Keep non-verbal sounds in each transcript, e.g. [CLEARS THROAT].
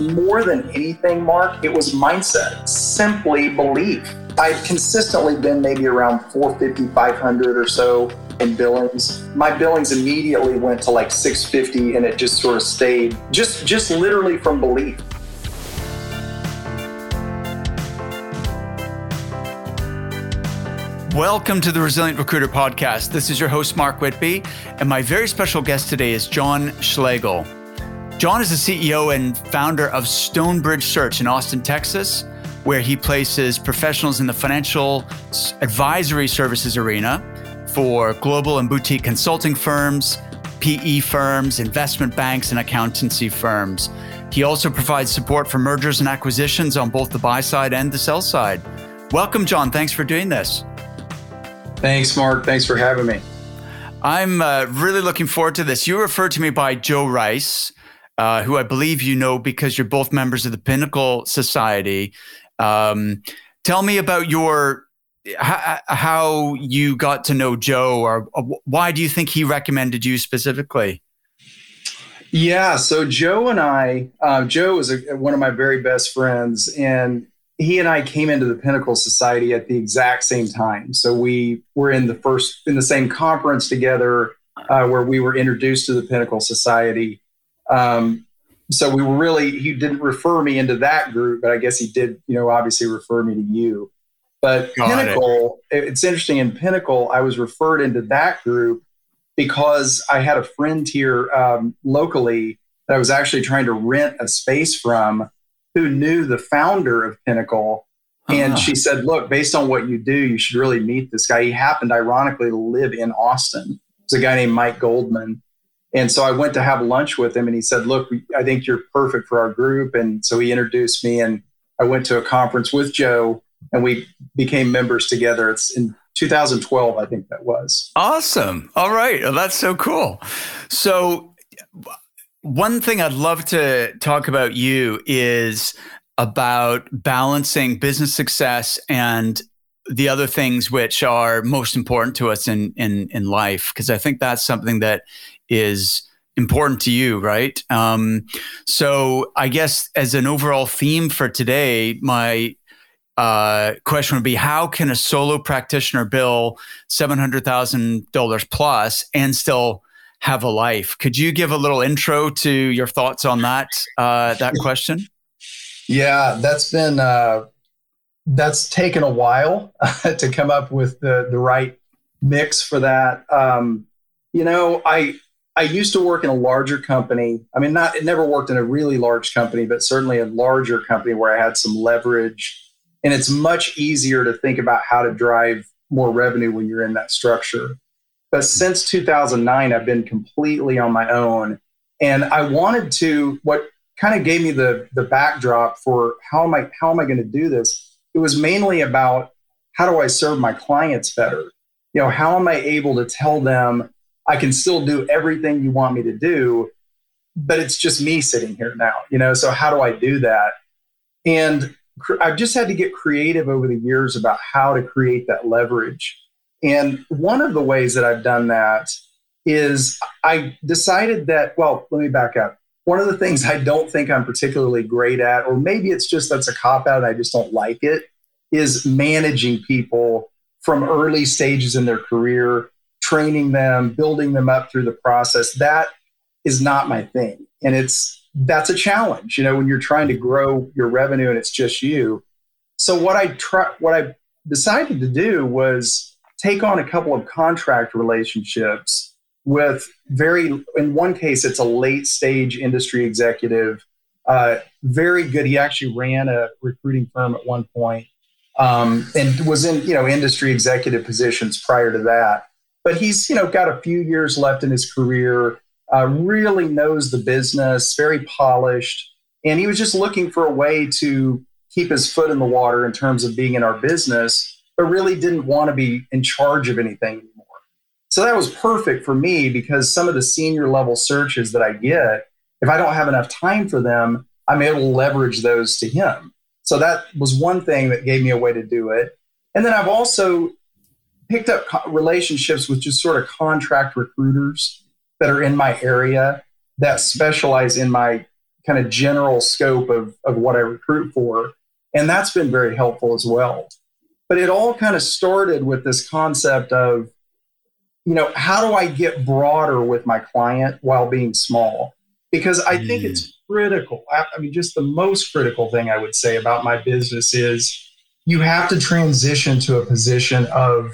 more than anything, Mark, it was mindset, simply belief. I've consistently been maybe around 450, 500 or so in billings. My billings immediately went to like 650 and it just sort of stayed just just literally from belief. Welcome to the Resilient Recruiter Podcast. This is your host, Mark Whitby, and my very special guest today is John Schlegel. John is the CEO and founder of Stonebridge Search in Austin, Texas, where he places professionals in the financial advisory services arena for global and boutique consulting firms, PE firms, investment banks, and accountancy firms. He also provides support for mergers and acquisitions on both the buy side and the sell side. Welcome, John. Thanks for doing this. Thanks, Mark. Thanks for having me. I'm uh, really looking forward to this. You referred to me by Joe Rice, uh, who I believe you know because you're both members of the Pinnacle Society. Um, tell me about your how you got to know Joe, or why do you think he recommended you specifically? Yeah, so Joe and I, uh, Joe is a, one of my very best friends, and he and I came into the Pinnacle Society at the exact same time. So we were in the first in the same conference together, uh, where we were introduced to the Pinnacle Society. Um, so we were really he didn't refer me into that group, but I guess he did, you know, obviously refer me to you. But Got Pinnacle, it. it's interesting. In Pinnacle, I was referred into that group because I had a friend here um, locally that I was actually trying to rent a space from who knew the founder of Pinnacle. And uh-huh. she said, Look, based on what you do, you should really meet this guy. He happened, ironically, to live in Austin. It's a guy named Mike Goldman. And so I went to have lunch with him and he said, Look, I think you're perfect for our group. And so he introduced me and I went to a conference with Joe and we became members together. It's in 2012, I think that was. Awesome. All right. Well, that's so cool. So, one thing I'd love to talk about you is about balancing business success and the other things which are most important to us in in in life because I think that's something that is important to you, right? Um, so I guess as an overall theme for today, my uh, question would be how can a solo practitioner bill $700,000 plus and still have a life? Could you give a little intro to your thoughts on that, uh, that question? Yeah, that's been, uh, that's taken a while [LAUGHS] to come up with the, the right mix for that. Um, you know, I, I used to work in a larger company. I mean, not, it never worked in a really large company, but certainly a larger company where I had some leverage and it's much easier to think about how to drive more revenue when you're in that structure. But since 2009, I've been completely on my own. And I wanted to, what kind of gave me the, the backdrop for how am I, how am I going to do this? It was mainly about how do I serve my clients better? You know, how am I able to tell them I can still do everything you want me to do, but it's just me sitting here now, you know? So how do I do that? And I've just had to get creative over the years about how to create that leverage. And one of the ways that I've done that is I decided that, well, let me back up. One of the things I don't think I'm particularly great at, or maybe it's just that's a cop out and I just don't like it, is managing people from early stages in their career, training them, building them up through the process. That is not my thing. And it's that's a challenge, you know, when you're trying to grow your revenue and it's just you. So what I try, what I decided to do was take on a couple of contract relationships with very, in one case, it's a late stage industry executive, uh, very good. He actually ran a recruiting firm at one point, um, and was in, you know, industry executive positions prior to that. But he's, you know, got a few years left in his career uh, really knows the business, very polished. And he was just looking for a way to keep his foot in the water in terms of being in our business, but really didn't want to be in charge of anything anymore. So that was perfect for me because some of the senior level searches that I get, if I don't have enough time for them, I'm able to leverage those to him. So that was one thing that gave me a way to do it. And then I've also picked up relationships with just sort of contract recruiters that are in my area that specialize in my kind of general scope of, of what I recruit for. And that's been very helpful as well. But it all kind of started with this concept of, you know, how do I get broader with my client while being small? Because I mm. think it's critical. I, I mean, just the most critical thing I would say about my business is you have to transition to a position of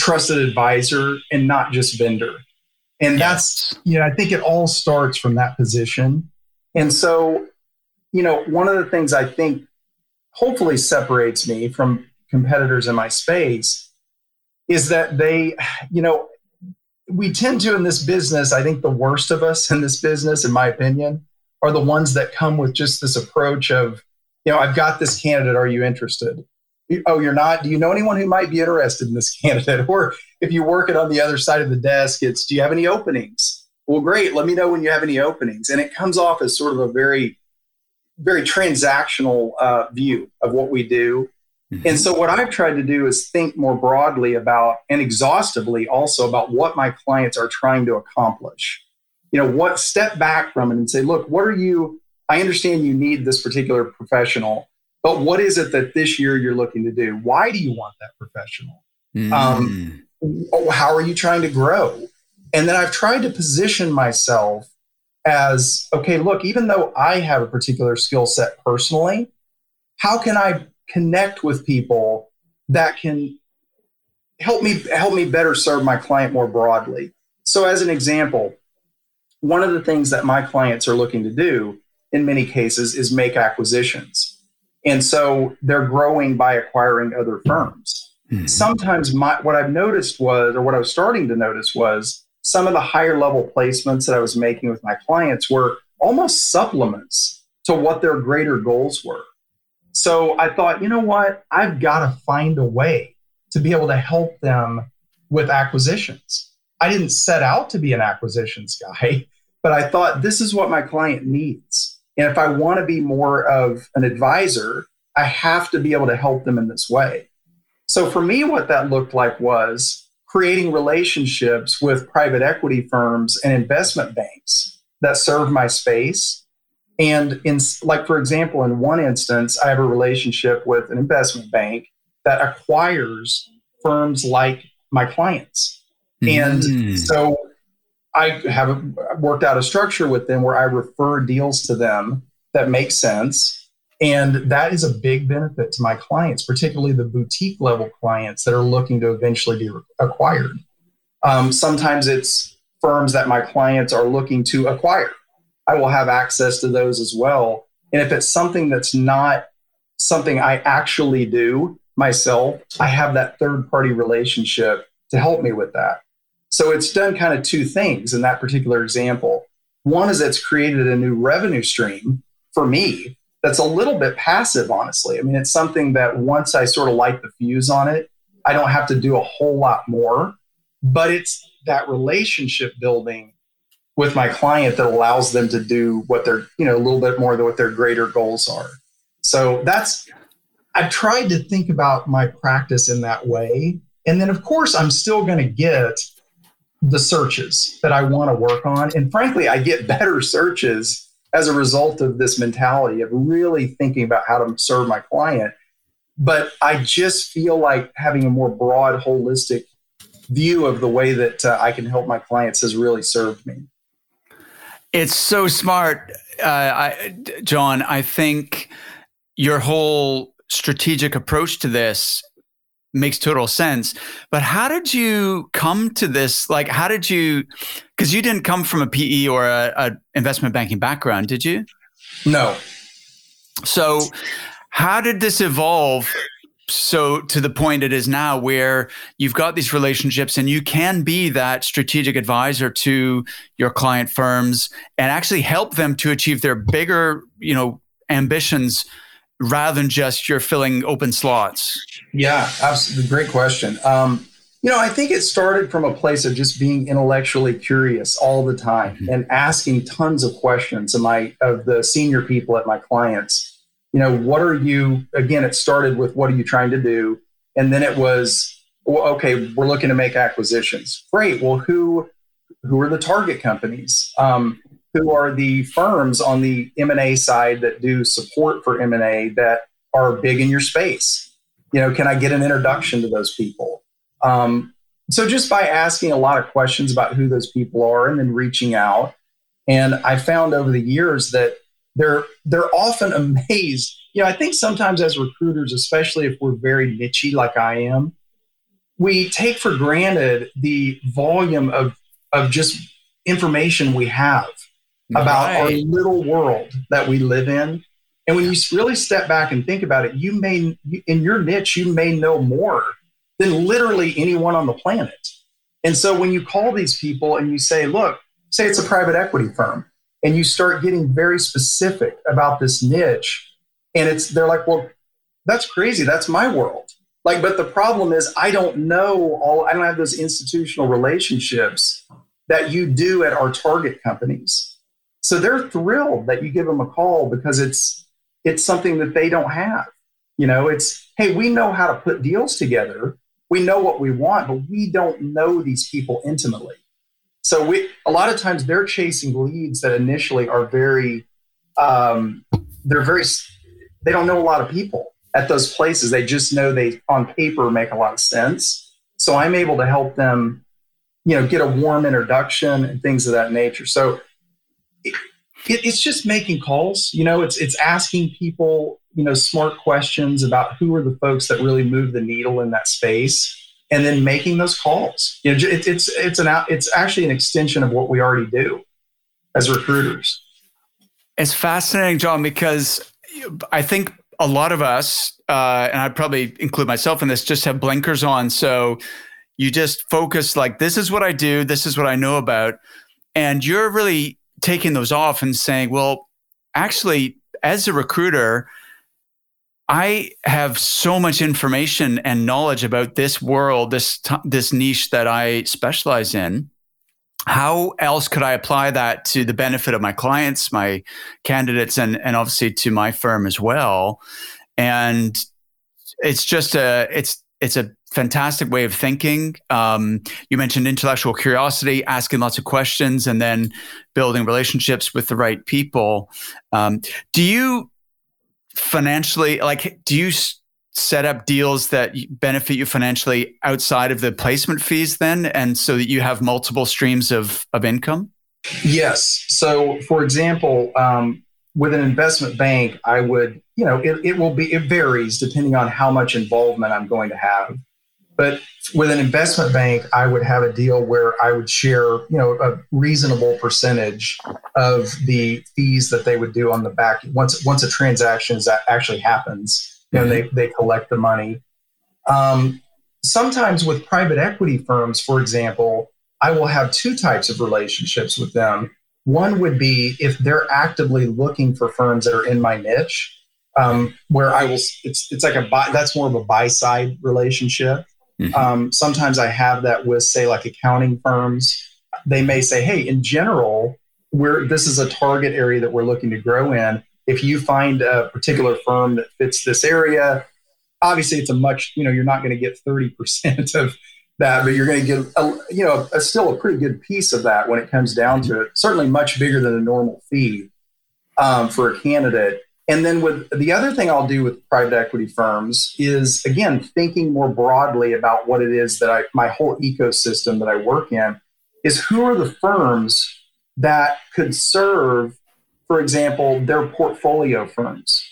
trusted advisor and not just vendor. And that's, you know, I think it all starts from that position. And so, you know, one of the things I think hopefully separates me from competitors in my space is that they, you know, we tend to in this business, I think the worst of us in this business, in my opinion, are the ones that come with just this approach of, you know, I've got this candidate. Are you interested? Oh, you're not? Do you know anyone who might be interested in this [LAUGHS] candidate? Or if you work it on the other side of the desk, it's, do you have any openings? Well, great. Let me know when you have any openings. And it comes off as sort of a very, very transactional uh, view of what we do. Mm-hmm. And so, what I've tried to do is think more broadly about and exhaustively also about what my clients are trying to accomplish. You know, what step back from it and say, look, what are you? I understand you need this particular professional, but what is it that this year you're looking to do? Why do you want that professional? Mm-hmm. Um, how are you trying to grow? And then I've tried to position myself as okay, look, even though I have a particular skill set personally, how can I connect with people that can help me help me better serve my client more broadly? So as an example, one of the things that my clients are looking to do in many cases is make acquisitions. And so they're growing by acquiring other firms. Mm-hmm. Sometimes my, what I've noticed was, or what I was starting to notice was, some of the higher level placements that I was making with my clients were almost supplements to what their greater goals were. So I thought, you know what? I've got to find a way to be able to help them with acquisitions. I didn't set out to be an acquisitions guy, [LAUGHS] but I thought this is what my client needs. And if I want to be more of an advisor, I have to be able to help them in this way. So for me, what that looked like was creating relationships with private equity firms and investment banks that serve my space. And in like for example, in one instance, I have a relationship with an investment bank that acquires firms like my clients. And mm. so I have worked out a structure with them where I refer deals to them that make sense and that is a big benefit to my clients, particularly the boutique level clients that are looking to eventually be acquired. Um, sometimes it's firms that my clients are looking to acquire. I will have access to those as well. And if it's something that's not something I actually do myself, I have that third party relationship to help me with that. So it's done kind of two things in that particular example. One is it's created a new revenue stream for me that's a little bit passive, honestly. I mean, it's something that once I sort of light the fuse on it, I don't have to do a whole lot more. But it's that relationship building with my client that allows them to do what they're, you know, a little bit more than what their greater goals are. So that's, I've tried to think about my practice in that way. And then, of course, I'm still going to get the searches that I want to work on. And frankly, I get better searches as a result of this mentality of really thinking about how to serve my client. But I just feel like having a more broad, holistic view of the way that uh, I can help my clients has really served me. It's so smart, uh, I, John. I think your whole strategic approach to this makes total sense. But how did you come to this? Like, how did you? Because you didn't come from a PE or a, a, investment banking background, did you? No. So, how did this evolve? So to the point it is now, where you've got these relationships and you can be that strategic advisor to your client firms and actually help them to achieve their bigger, you know, ambitions rather than just you're filling open slots? Yeah, absolutely. Great question. Um, you know, I think it started from a place of just being intellectually curious all the time mm-hmm. and asking tons of questions of my of the senior people at my clients. You know, what are you? Again, it started with what are you trying to do, and then it was well, okay. We're looking to make acquisitions. Great. Well, who who are the target companies? Um, who are the firms on the M&A side that do support for M&A that are big in your space. You know, can I get an introduction to those people? Um, so just by asking a lot of questions about who those people are and then reaching out, and I found over the years that they're they're often [LAUGHS] amazed. You know, I think sometimes as recruiters, especially if we're very nichey like I am, we take for granted the volume of of just information we have about right. our little world that we live in. And when you really step back and think about it, you may, in your niche, you may know more than literally anyone on the planet. And so when you call these people and you say, look, say it's a private equity firm, and you start getting very specific about this niche, and it's, they're like, well, that's crazy. That's my world. Like, but the problem is, I don't know all, I don't have those institutional relationships that you do at our target companies. So they're thrilled that you give them a call because it's it's something that they don't have. You know, it's hey, we know how to put deals together. We know what we want, but we don't know these people intimately. So we a lot of times they're chasing leads that initially are very um, they're very they don't know a lot of people at those places. They just know they on paper make a lot of sense. So I'm able to help them, you know, get a warm introduction and things of that nature. So it, it's just making calls. You know, it's it's asking people, you know, smart questions about who are the folks that really move the needle in that space, and then making those calls. You know, it, it's it's an it's actually an extension of what we already do as recruiters. It's fascinating, John, because I think a lot of us, uh, and I'd probably include myself in this, just have blinkers on. So you just focus like, this is what I do, this is what I know about. And you're really taking those off and saying, well, actually, as a recruiter, I have so much information and knowledge about this world, this this niche that I specialize in. How else could I apply that to the benefit of my clients, my candidates, and and obviously to my firm as well? And it's just a it's it's a fantastic way of thinking. Um, you mentioned intellectual curiosity, asking lots of questions, and then building relationships with the right people. Um, do you financially like? Do you set up deals that benefit you financially outside of the placement fees, then, and so that you have multiple streams of of income? Yes. So, for example, um, with an investment bank, I would, you know, it, it will be, it varies depending on how much involvement I'm going to have. But with an investment bank, I would have a deal where I would share, you know, a reasonable percentage of the fees that they would do on the back once once a transaction is, actually happens. You know, mm-hmm. they they collect the money. Um, sometimes with private equity firms, for example, I will have two types of relationships with them. One would be if they're actively looking for firms that are in my niche, um, where I will. It's it's like a buy. That's more of a buy side relationship. Mm-hmm. Um, sometimes I have that with, say, like accounting firms. They may say, "Hey, in general, we're this is a target area that we're looking to grow in. If you find a particular firm that fits this area, obviously it's a much you know you're not going to get thirty percent [LAUGHS] of that, but you're going to get a, you know a, still a pretty good piece of that when it comes down to it. Certainly much bigger than a normal fee um, for a candidate. And then with the other thing I'll do with private equity firms is again thinking more broadly about what it is that I my whole ecosystem that I work in is who are the firms that could serve, for example, their portfolio firms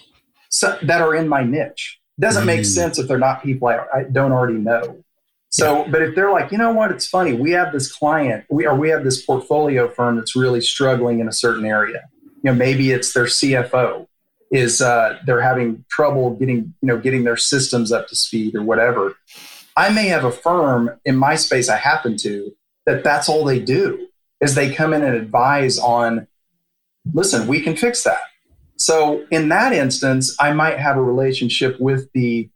so, that are in my niche. Doesn't make mm. sense if they're not people I, I don't already know. So, yeah. but if they're like, you know what, it's funny, we have this client, we or we have this portfolio firm that's really struggling in a certain area. You know, maybe it's their CFO is uh, they're having trouble getting you know getting their systems up to speed or whatever. I may have a firm in my space I happen to that that's all they do is they come in and advise on listen we can fix that so in that instance i might have a relationship with the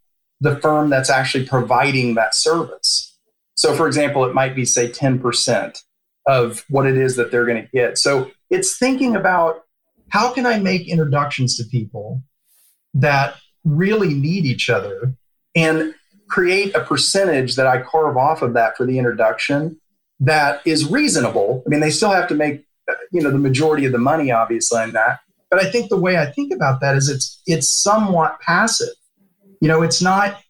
the firm that's actually providing that service so for example it might be say 10% of what it is that they're going to get so it's thinking about how can I make introductions to people that really need each other and create a percentage that I carve off of that for the introduction that is reasonable. I mean, they still have to make you know the majority of the money, obviously, on that. But I think the way I think about that is it's it's somewhat passive. You know, it's not.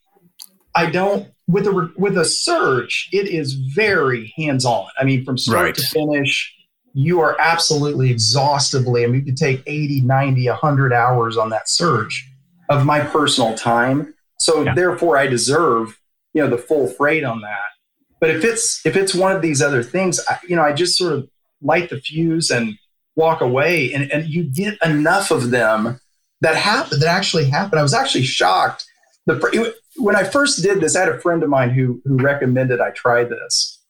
I don't with a with a search. It is very hands on. I mean, from start right. to finish, you are absolutely exhaustively. I mean, you could take 80, 90, 100 hours on that search of my personal time. So yeah. therefore, I deserve you know the full freight on that. But if it's if it's one of these other things, I, you know, I just sort of light the fuse and walk away, and, and you get enough of them that happen that actually happen. I was actually shocked. The when I first did this, I had a friend of mine who who recommended I try this,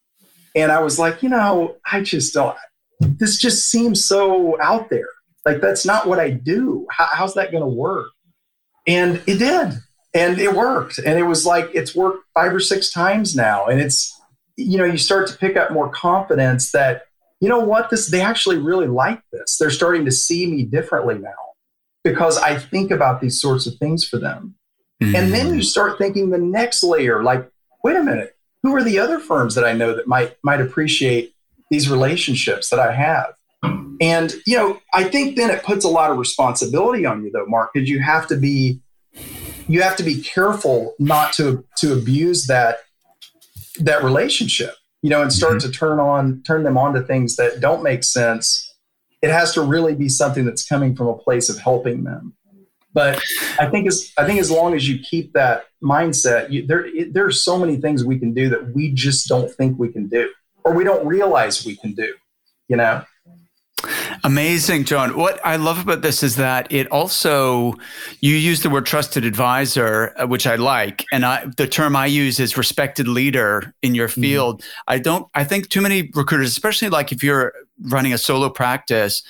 and I was like, you know, I just don't. This just seems so out there. Like that's not what I do. How, how's that going to work? And it did and it worked and it was like it's worked five or six times now and it's you know you start to pick up more confidence that you know what this they actually really like this they're starting to see me differently now because i think about these sorts of things for them mm-hmm. and then you start thinking the next layer like wait a minute who are the other firms that i know that might might appreciate these relationships that i have and you know i think then it puts a lot of responsibility on you though mark because you have to be you have to be careful not to to abuse that that relationship you know and start mm-hmm. to turn on turn them on to things that don't make sense it has to really be something that's coming from a place of helping them but i think as i think as long as you keep that mindset you, there it, there are so many things we can do that we just don't think we can do or we don't realize we can do you know Amazing, John. What I love about this is that it also you use the word trusted advisor, uh, which I like, and I, the term I use is respected leader in your mm-hmm. field. Mm-hmm. I don't. I think too many recruiters, especially like if you're running a solo practice,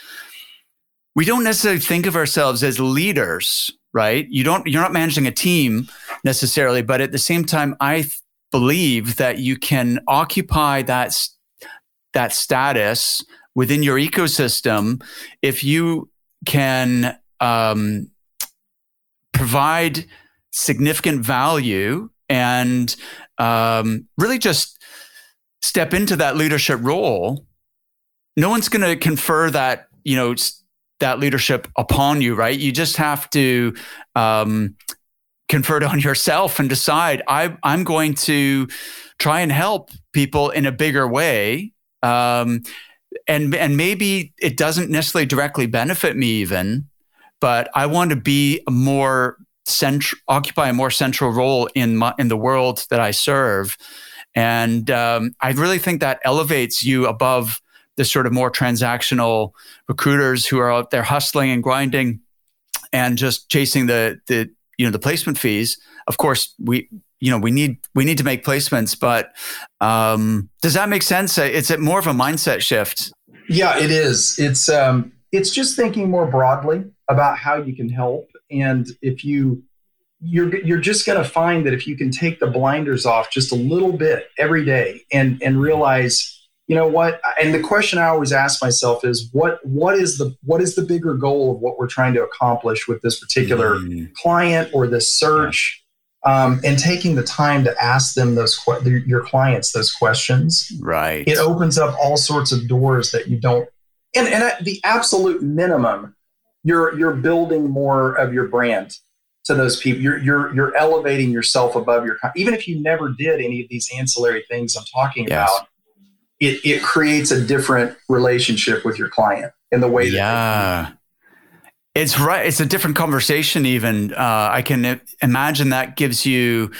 we don't necessarily think of ourselves as leaders, right? You don't. You're not managing a team necessarily, but at the same time, I th- believe that you can occupy that that status within your ecosystem, if you can um, provide significant value and um, really just step into that leadership role, no one's going to confer that you know that leadership upon you, right? You just have to um, confer it on [LAUGHS] yourself and decide I, I'm going to try and help people in a bigger way. Um, and and maybe it doesn't necessarily directly benefit me even, but I want to be more central, occupy a more central role in my, in the world that I serve, and um, I really think that elevates you above the sort of more transactional recruiters who are out there hustling and grinding and just chasing the the you know the placement fees. Of course, we you know we need we need to make placements but um, does that make sense? It's a, more of a mindset shift? Yeah it is. It's um, it's just thinking more broadly about how you can help. And if you you're you're just going to find that if you can take the blinders off just a little bit every day and and realize you know what? And the question i always ask myself is what what is the what is the bigger goal of what we're trying to accomplish with this particular mm. client or this search? Um, and taking the time to ask them those que- your clients those questions. Right. It opens up all sorts of doors that you don't and, and at the absolute minimum you're you're building more of your brand to those people you're you're you're elevating yourself above your even if you never did any of these ancillary things i'm talking yes. about it it creates a different relationship with your client in the way that yeah it's right. It's a different conversation. Even uh, I can imagine that gives you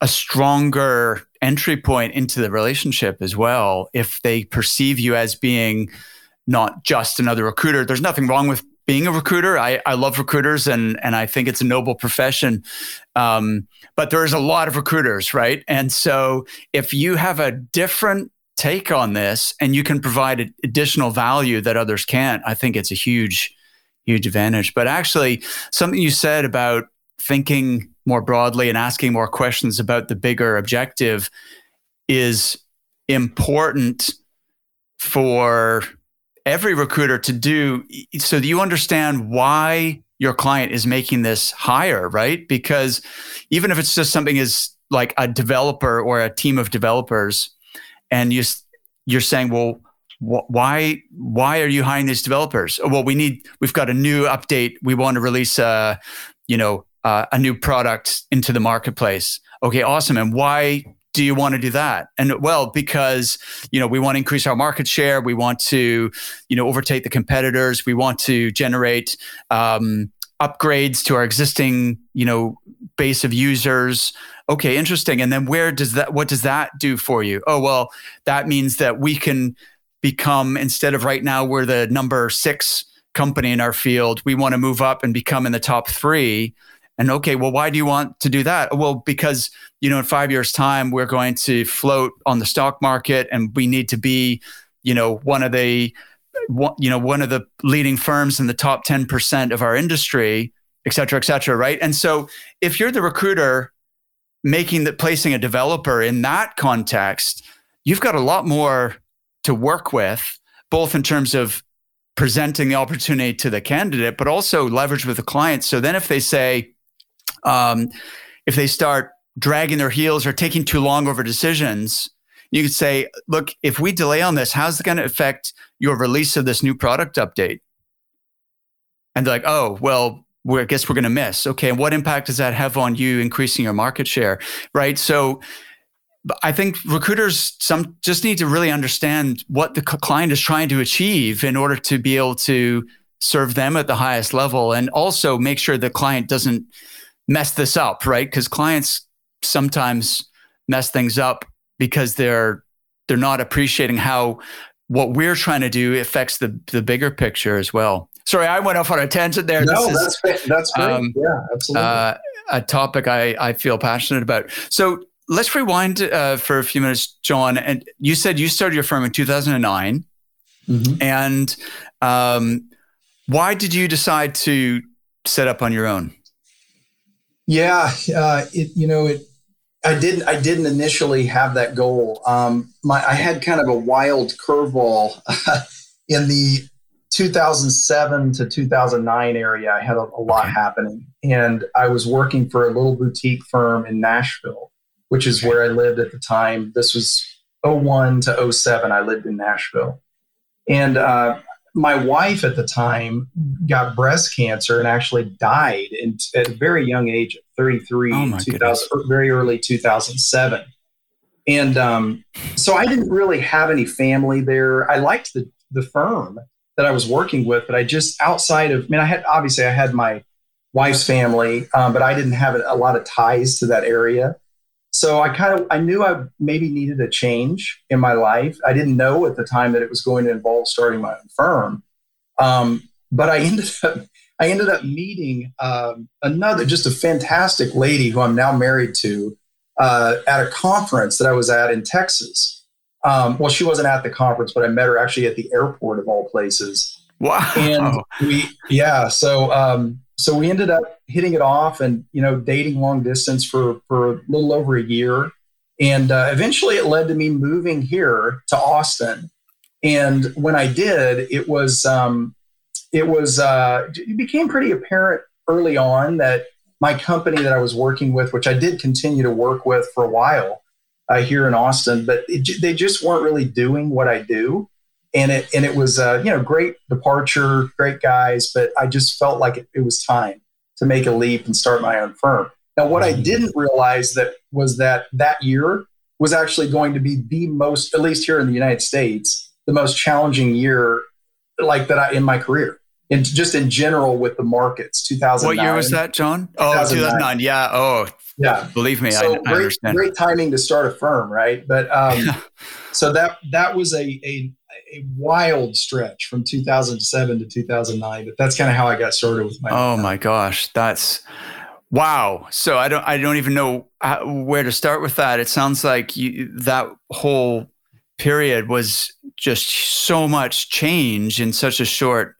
a stronger entry point into the relationship as well. If they perceive you as being not just another recruiter, there's nothing wrong with being a recruiter. I, I love recruiters and and I think it's a noble profession. Um, but there's a lot of recruiters, right? And so if you have a different take on this and you can provide additional value that others can't, I think it's a huge huge advantage. But actually, something you said about thinking more broadly and asking more questions about the bigger objective is important for every recruiter to do so that you understand why your client is making this hire, right? Because even if it's just something as like a developer or a team of developers, and you you're saying, well, why why are you hiring these developers? Oh, well, we need we've got a new update. We want to release a you know uh, a new product into the marketplace. Okay, awesome. And why do you want to do that? And well, because you know we want to increase our market share. We want to you know overtake the competitors. We want to generate um, upgrades to our existing you know base of users. Okay interesting. And then where does that what does that do for you? Oh well that means that we can become instead of right now we're the number six company in our field we want to move up and become in the top three. And okay well why do you want to do that? Well because you know in five years time we're going to float on the stock market and we need to be you know one of the you know one of the leading firms in the top 10% of our industry et cetera et cetera right? And so if you're the recruiter making the placing a developer in that context you've got a lot more to work with both in terms of presenting the opportunity to the candidate but also leverage with the client. So then if they say um, if they start dragging their heels or taking too long over decisions you could say, look, if we delay on this, how's it going to affect your release of this new product update? And they're like, oh, well, I guess we're going to miss. Okay. What impact does that have on you increasing your market share? Right. So I think recruiters some just need to really understand what the client is trying to achieve in order to be able to serve them at the highest level and also make sure the client doesn't mess this up, right? Because clients sometimes mess things up because they're they're not appreciating how what we're trying to do affects the the bigger picture as well. Sorry, I went off on a tangent there. No, this that's is, that's great. Um, yeah, absolutely. Uh, a topic I I feel passionate about. So let's rewind uh, for a few minutes, John. And you said you started your firm in 2009, mm-hmm. and um, why did you decide to set up on your own? Yeah, uh, it you know it I didn't. I didn't initially have that goal. Um, my I had kind of a wild curveball [LAUGHS] in the 2007 to 2009 area. I had a, a lot happening, and I was working for a little boutique firm in Nashville, which is where I lived at the time. This was 01 to 07. I lived in Nashville, and uh, my wife at the time got breast cancer and actually died in, at a very young age, 33, oh 2000, very early 2007. And um, so I didn't really have any family there. I liked the, the firm that I was working with, but I just outside of, I mean, I had obviously I had my wife's family, um, but I didn't have a lot of ties to that area. So I kind of I knew I maybe needed a change in my life. I didn't know at the time that it was going to involve starting my own firm, um, but I [LAUGHS] ended up I ended up meeting um, another just a fantastic lady who I'm now married to uh, at a conference that I was at in Texas. Um, well, she wasn't at the conference, but I met her actually at the airport of all places. Wow! And we yeah, so um, so we ended up hitting it off and you know dating long distance for for a little over a year. And uh, eventually it led to me moving here to austin. And when i did it was um, it was uh, it became pretty apparent early on that my company that i was working with which i did continue to work with for a while uh, here in austin but it, they just weren't really doing what i do and it and it was uh, you know great departure, great guys, but I just felt like it, it, was time to make a leap and start my own firm. Now, what I mm-hmm. didn't realize that was that that year was actually going to be the most, at least here in the United States, the most challenging year like that I, in my career. And just in general with the markets, 2009. What year was that, John? Oh, 2009. 2009. Yeah. Oh, yeah. Believe me, so I, I understand. Great timing to start a firm, right? But um, [LAUGHS] so that that was a, a a wild stretch from 2007 to 2009 but that's kind of how i got started with my oh my gosh that's wow. So i don't i don't even know how, where to start with that. It sounds like you, that whole period was just so much change in such a short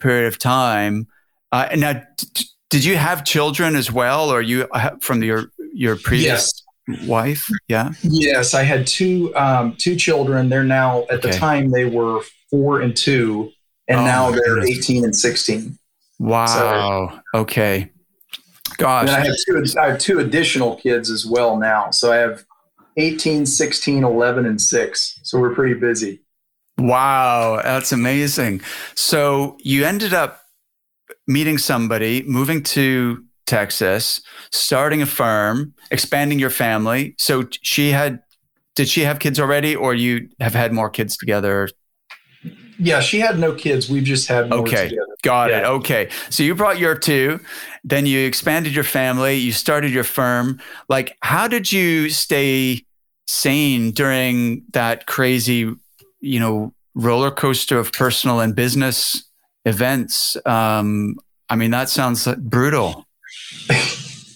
period of time. Uh, now t- did you have children as well or you uh, from your your previous yes wife. Yeah. Yes, I had two um, two children. They're now at okay. the time they were four and two, and oh, now they're goodness. eighteen and sixteen. Wow. So, okay. Gosh. I have two. I have two additional kids as well now. So I have 18, 16, 11, and six. So we're pretty busy. Wow, that's amazing. So you ended up meeting somebody, moving to Texas, starting a firm, expanding your family. So she had, did she have kids already, or you have had more kids together? Yeah, she had no kids. We've just had okay. Together. Got yeah. it. Okay. So you brought your two, then you expanded your family, you started your firm. Like, how did you stay sane during that crazy, you know, roller coaster of personal and business events? Um, I mean, that sounds brutal.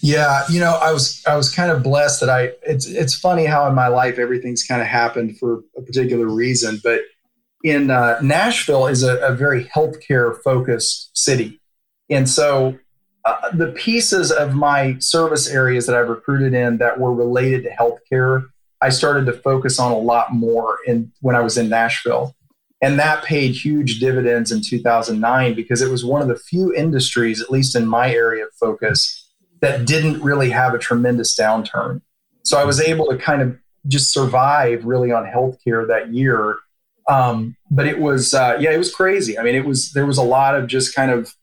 Yeah, you know, I was I was kind of blessed that I. It's it's funny how in my life everything's kind of happened for a particular reason, but in uh, Nashville is a, a, very healthcare focused city, and so uh, the pieces of my service areas that I've recruited in that were related to healthcare, I started to focus on a lot more in when I was in Nashville. And that paid huge dividends in 2009 because it was one of the few industries, at least in my area of focus, that didn't really have a tremendous downturn. So I was able to kind of just survive really on healthcare that year. Um, but it was, uh, yeah, it was crazy. I mean, it was, there was a lot of just kind of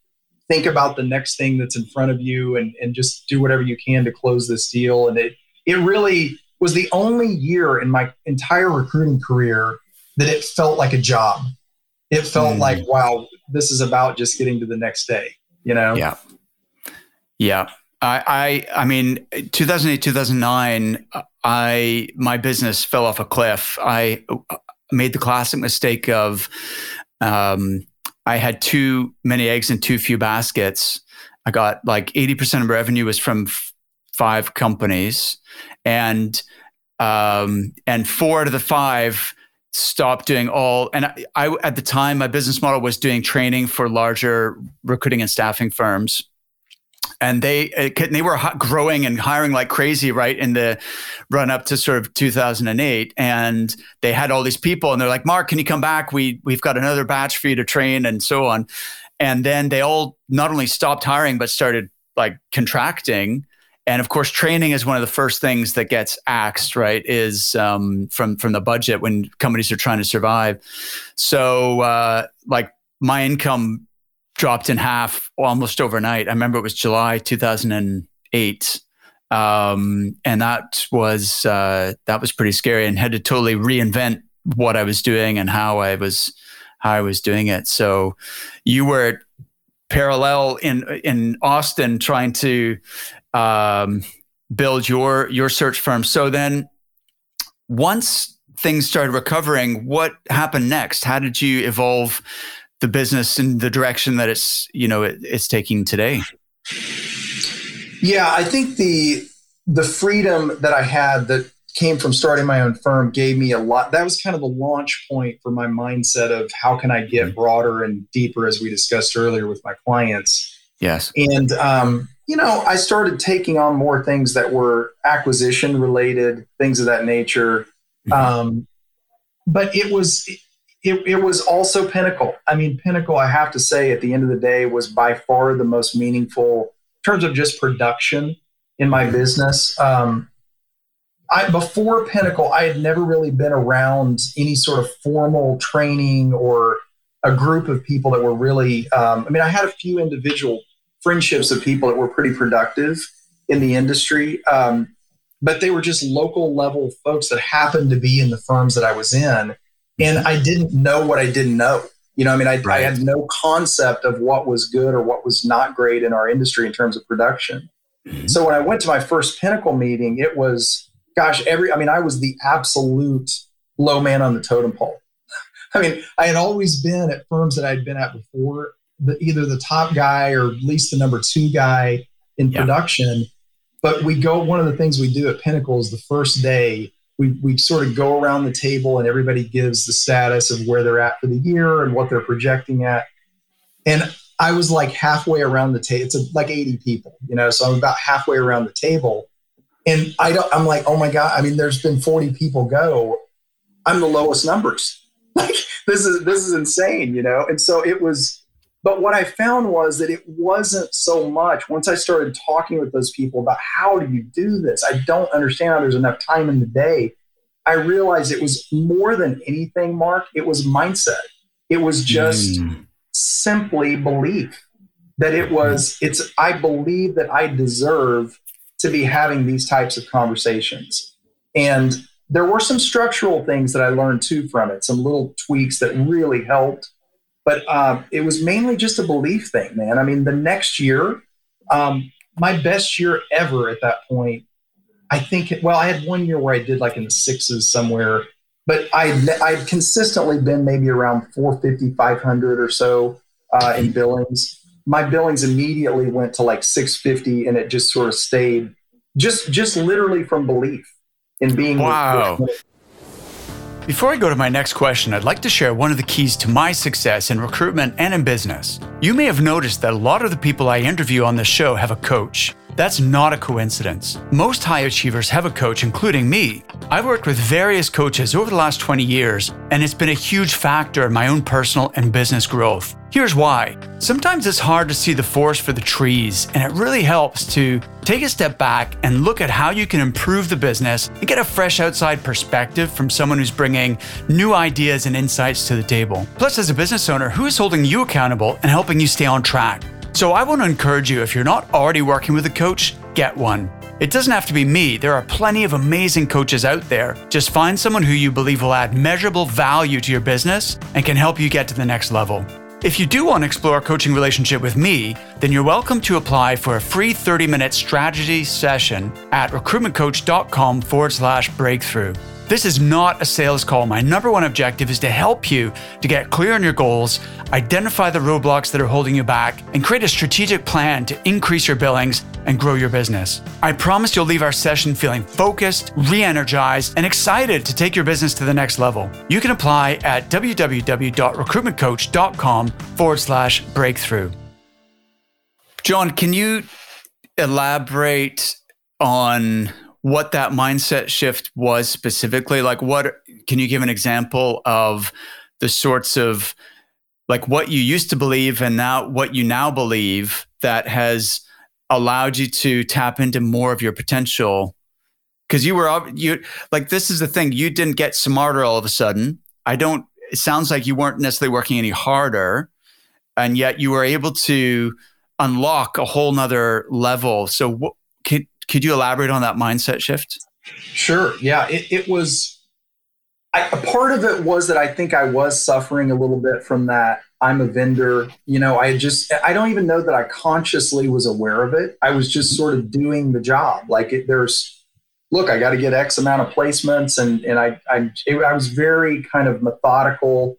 think about the next thing that's in front of you and, and just do whatever you can to close this deal. And it, it really was the only year in my entire recruiting career that it felt like a job. It felt mm. like, wow, this is about just getting to the next day, you know? Yeah. Yeah. I, I, I mean, 2008, 2009, I, my business fell off a cliff. I made the classic mistake of, um, I had too many eggs in too few baskets. I got like 80% of revenue was from f- five companies and, um, and four out of the five stopped doing all and I, I, at the time my business model was doing training for larger recruiting and staffing firms. And they they were growing and hiring like crazy right in the run up to sort of 2008 and they had all these people and they're like mark can you come back? We we've got another batch for you to train and so on. And then they all not only stopped hiring but started like contracting and of course training is one of the first things that gets axed right is um, from from the budget when companies are trying to survive. So uh, like my income dropped in half almost overnight. I remember it was july 2008 um, and that was uh, that was pretty scary and had to totally reinvent what i was doing and how i was how i was doing it. So you were parallel in in austin trying to um, build your your search firm. So then, once things started recovering, what happened next? How did you evolve the business in the direction that it's you know it, it's taking today? Yeah, I think the the freedom that I had that came from starting my own firm gave me a lot. That was kind of the launch point for my mindset of how can I get mm-hmm. broader and deeper, as we discussed earlier with my clients. Yes, and um, you know, I started taking on more things that were acquisition related, things of that nature. Mm-hmm. Um, but it was it, it was also Pinnacle. I mean, Pinnacle, I have to say, at the end of the day, was by far the most meaningful in terms of just production in my mm-hmm. business. Um, I before Pinnacle, I had never really been around any sort of formal training or a group of people that were really. Um, I mean, I had a few individual friendships of people that were pretty productive in the industry. Um, but they were just local level folks that happened to be in the firms that I was in. And I didn't know what I didn't know. You know, I mean, I, right. I had no concept of what was good or what was not great in our industry in terms of production. Mm-hmm. So when I went to my first Pinnacle meeting, it was, gosh, every, I mean, I was the absolute low man on the totem pole. [LAUGHS] I mean, I had always been at firms that I'd been at before, the, either the top guy or at least the number two guy in yeah. production. But we go, one of the things we do at Pinnacle is the first day, we, we sort of go around the table and everybody gives the status of where they're at for the year and what they're projecting at. And I was like halfway around the table. It's a, like 80 people, you know, so I'm about halfway around the table. And I don't, I'm like, oh my God, I mean, there's been 40 people go. I'm the lowest numbers. [LAUGHS] Like this is, this is insane, you know? And so it was, but what I found was that it wasn't so much once I started talking with those people about how do you do this? I don't understand how there's enough time in the day. I realized it was more than anything, Mark, it was mindset. It was just mm. simply belief that it was, it's, I believe that I deserve to be having these types of conversations. And there were some structural things that I learned too from it, some little tweaks that really helped. But um, it was mainly just a belief thing, man. I mean, the next year, um, my best year ever at that point, I think, well, I had one year where I did like in the sixes somewhere, but I, I'd consistently been maybe around 450, 500 or so uh, in billings. My billings immediately went to like 650 and it just sort of stayed just, just literally from belief in being. Wow. Before I go to my next question, I'd like to share one of the keys to my success in recruitment and in business. You may have noticed that a lot of the people I interview on this show have a coach. That's not a coincidence. Most high achievers have a coach, including me. I've worked with various coaches over the last 20 years, and it's been a huge factor in my own personal and business growth. Here's why. Sometimes it's hard to see the forest for the trees, and it really helps to take a step back and look at how you can improve the business and get a fresh outside perspective from someone who's bringing new ideas and insights to the table. Plus, as a business owner, who is holding you accountable and helping you stay on track? So I want to encourage you if you're not already working with a coach, get one. It doesn't have to be me. There are plenty of amazing coaches out there. Just find someone who you believe will add measurable value to your business and can help you get to the next level. If you do want to explore a coaching relationship with me, then you're welcome to apply for a free 30 minute strategy session at recruitmentcoach.com forward slash breakthrough. This is not a sales call. My number one objective is to help you to get clear on your goals, identify the roadblocks that are holding you back, and create a strategic plan to increase your billings and grow your business. I promise you'll leave our session feeling focused, re energized, and excited to take your business to the next level. You can apply at www.recruitmentcoach.com forward slash breakthrough. John, can you elaborate on what that mindset shift was specifically like what can you give an example of the sorts of like what you used to believe and now what you now believe that has allowed you to tap into more of your potential because you were you like this is the thing you didn't get smarter all of a sudden i don't it sounds like you weren't necessarily working any harder and yet you were able to unlock a whole nother level so what can, could you elaborate on that mindset shift? Sure. Yeah. It, it was, I, part of it was that I think I was suffering a little bit from that. I'm a vendor. You know, I just, I don't even know that I consciously was aware of it. I was just sort of doing the job. Like it, there's, look, I got to get X amount of placements. And, and I, I, it, I was very kind of methodical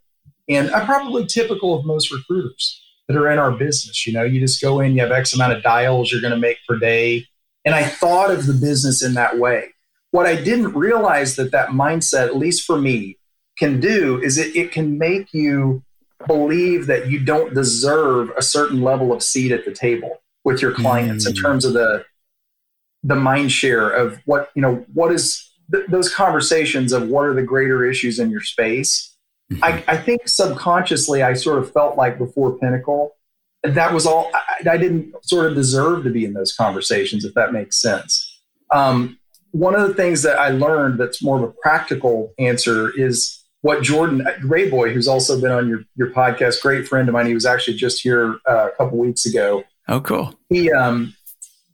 and I'm probably typical of most recruiters that are in our business. You know, you just go in, you have X amount of dials you're going to make per day and I thought of the business in that way. What I didn't realize that that mindset, at least for me, can do is it, it can make you believe that you don't deserve a certain level of seat at the table with your clients mm. in terms of the the mind share of what you know what is th- those conversations of what are the greater issues in your space mm-hmm. I, I, think subconsciously i sort of felt like before pinnacle that was all I, I, didn't sort of deserve to be in those conversations if that makes sense um, one of the things that i learned that's more of a practical answer is what jordan Rayboy who's also been on your, your podcast great friend of mine. He was actually just here uh, a couple weeks ago. Oh cool. He um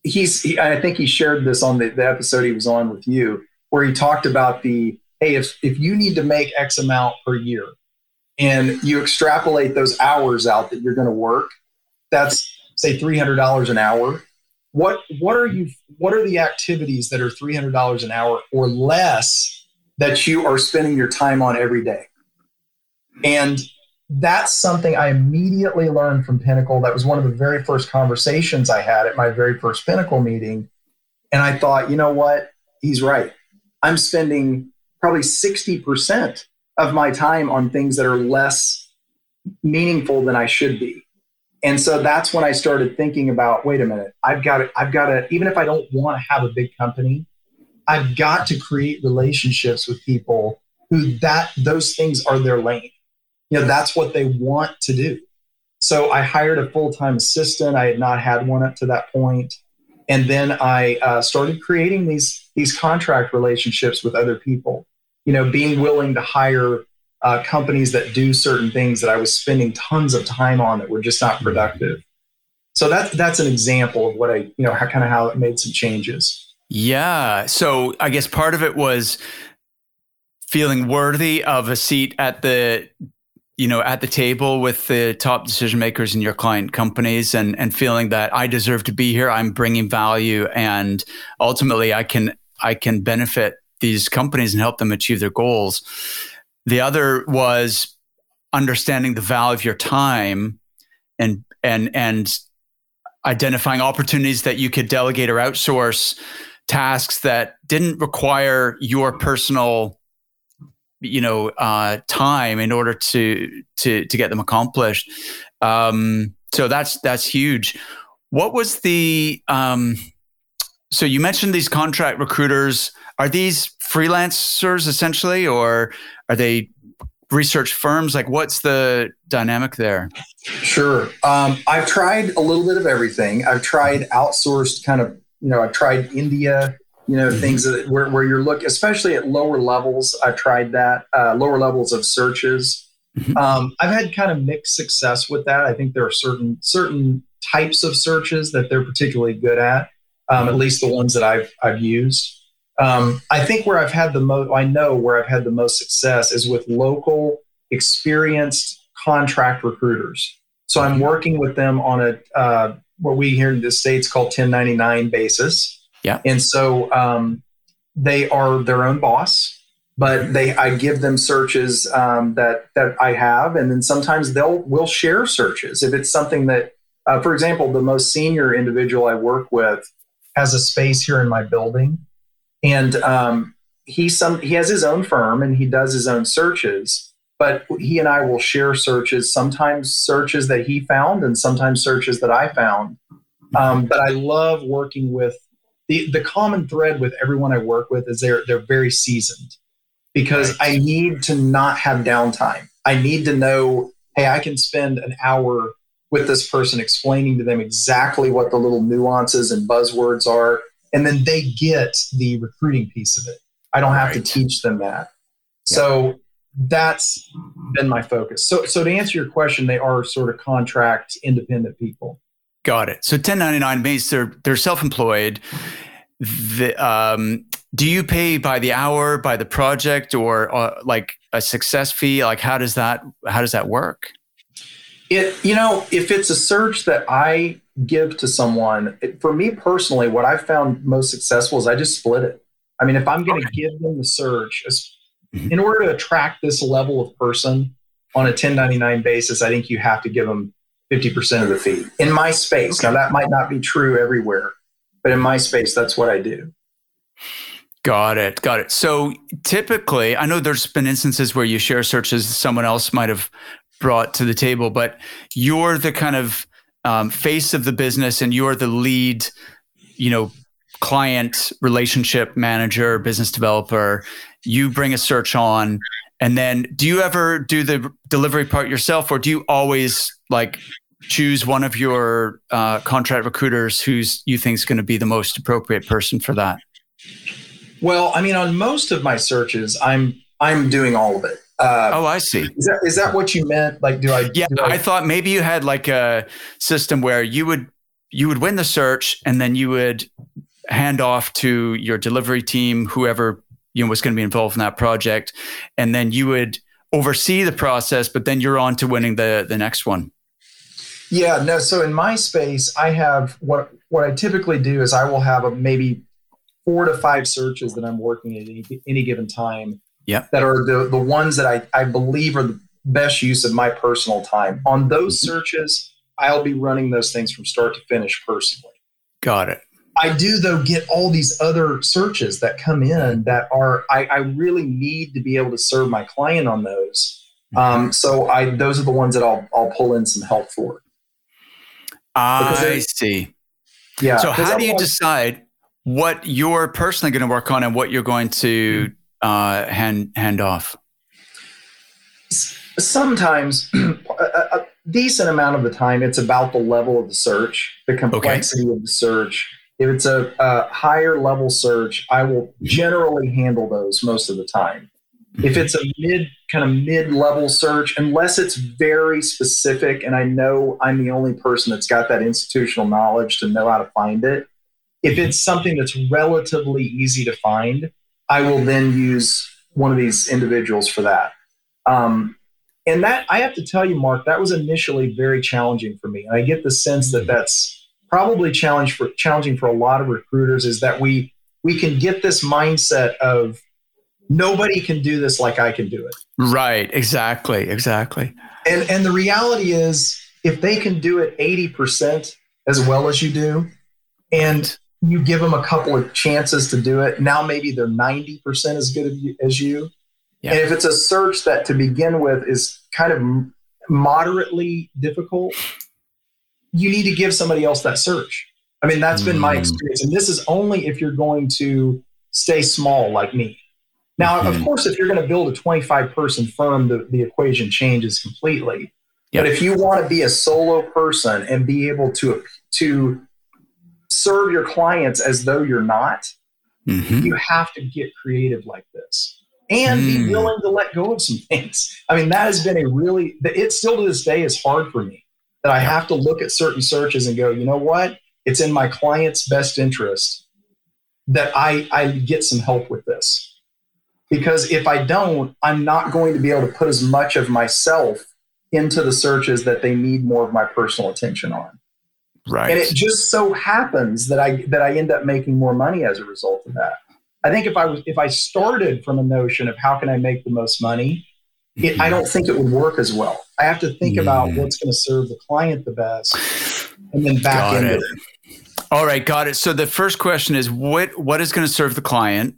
he's he, i think he shared this on the, the episode he was on with you where he talked about the hey if, if you need to make x amount per year and you extrapolate those hours out that you're going to work that's say $300 an hour what what are you what are the activities that are $300 an hour or less that you are spending your time on every day? And that's something i immediately learned from pinnacle. That was one of the very first conversations i had at my very first pinnacle meeting. And i thought you know what? He's right. I'm spending probably 60% of my time on things that are less meaningful than i should be and so that's when I started thinking about, wait a minute, I've got to, I've got to, even if I don't want to have a big company, I've got to create relationships with people who that those things are their lane. You know, that's what they want to do. So I hired a full-time assistant. I had not had one up to that point. And then I uh, started creating these these contract relationships with other people. you know, being willing to hire uh, companies that do certain things that I was spending tons of time on that were just not productive. So that that's an example of what I, you know, how, kind of how it made some changes. Yeah. So I guess part of it was feeling worthy of a seat at the you know at the table with the top decision makers in your client companies and and feeling that I deserve to be here I'm bringing value and ultimately I can I can benefit these companies and help them achieve their goals the other was understanding the value of your time and and and identifying opportunities that you could delegate or outsource tasks that didn't require your personal you know uh, time in order to to to get them accomplished. Um, so that's that's huge. What was the um, so you mentioned these contract recruiters are these freelancers essentially or are they research firms? Like what's the dynamic there? Sure. Um, i've tried a little bit of everything. I've tried outsourced kind of you know i've tried india you know mm-hmm. things that where, where you're looking especially at lower levels i've tried that uh, lower levels of searches. Mm-hmm. um, i've had kind of mixed success with that. I think there are certain certain types of searches that they're particularly good at um, at least the ones that i've i've used um, i think where i've had the most i know where i've had the most success is with local experienced contract recruiters. So i'm mm-hmm. working with them on a uh, what we here in the states call 1099 basis. Yeah. And so um, they are their own boss, but they I give them searches um, that that I have, and then sometimes they'll will share searches. If it's something that, uh, for example, the most senior individual I work with has a space here in my building, and um, he some he has his own firm and he does his own searches. But he and I will share searches, sometimes searches that he found, and sometimes searches that I found. Um, but I love working with the the common thread with everyone I work with is they're they're very seasoned because. I need to not have downtime. I need to know, hey, I can spend an hour with this person explaining to them exactly what the little nuances and buzzwords are, and then they get the recruiting piece of it. I don't have right. to teach them that. Yeah. So that's been my focus. So so to answer your question, they are sort of contract independent people. Got it. So 1099 means they're they're self-employed. The, um, do you pay by the hour, by the project, or uh, like a success fee? Like how does that how does that work? It you know if it's a search that I give to someone, it, for me personally, what I found most successful is I just split it. I mean, if I'm going to okay. give them the search, mm-hmm. in order to attract this level of person on a 1099 basis, I think you have to give them 50% of the fee in my space. Now, that might not be true everywhere, but in my space, that's what I do. Got it. Got it. So typically, I know there's been instances where you share searches someone else might have brought to the table, but you're the kind of um, face of the business and you're the lead, you know, client relationship manager, business developer. You bring a search on. And then do you ever do the delivery part yourself or do you always like choose one of your uh, contract recruiters who's you think is going to be the most appropriate person for that? Well, I mean, on most of my searches, I'm I'm doing all of it. Uh, oh, I see. Is that is that what you meant? Like, do I? Yeah, do I, I thought maybe you had like a system where you would you would win the search and then you would hand off to your delivery team, whoever you know was going to be involved in that project, and then you would oversee the process, but then you're on to winning the the next one. Yeah, no. So in my space, I have what what I typically do is I will have a, maybe four to five searches that I'm working at any, any given time. Yeah, that are the the ones that I I believe are the best use of my personal time. On those mm-hmm. searches, I'll be running those things from start to finish personally. Got it. I do though get all these other searches that come in that are I, I really need to be able to serve my client on those. Mm-hmm. Um, so I those are the ones that I'll I'll pull in some help for. I see. Yeah. So how do you decide what you're personally going to work on and what you're going to uh, hand hand off? Sometimes, [CLEARS THROAT] a, decent amount of the time, it's about the level of the search, the complexity okay. of the search. If it's a, a, higher level search, I will generally handle those most of the time. Mm-hmm. If it's a mid kind of mid-level search, unless it's very specific and I know I'm the only person that's got that institutional knowledge to know how to find it, if it's something that's relatively easy to find, I will then use one of these individuals for that. Um, and that I have to tell you, Mark, that was initially very challenging for me. And I get the sense that that's probably challenge for challenging for a lot of recruiters is that we we can get this mindset of nobody can do this like I can do it. Right. Exactly. Exactly. And and the reality is, if they can do it eighty percent as well as you do, and you give them a couple of chances to do it. Now maybe they're 90% as good as you. Yeah. And if it's a search that to begin with is kind of moderately difficult, you need to give somebody else that search. I mean, that's been my mm. experience. And this is only if you're going to stay small like me. Now, mm-hmm. of course, if you're going to build a 25 person firm, the, the equation changes completely. Yep. But if you want to be a solo person and be able to, to serve your clients as though you're not, mm-hmm. you have to get creative like this and mm. be willing to let go of some things. [LAUGHS] I mean, that has been a really, it still to this day is hard for me that I have to look at certain searches and go, you know what? It's in my client's best interest that I, I get some help with this. Because if I don't, I'm not going to be able to put as much of myself into the searches that they need more of my personal attention on. Right. And it just so happens that I that I end up making more money as a result of that. I think if I was if I started from a notion of how can I make the most money, it, I don't think it would work as well. I have to think mm. about what's going to serve the client the best, and then back got into it. it. All right, got it. So the first question is what what is going to serve the client?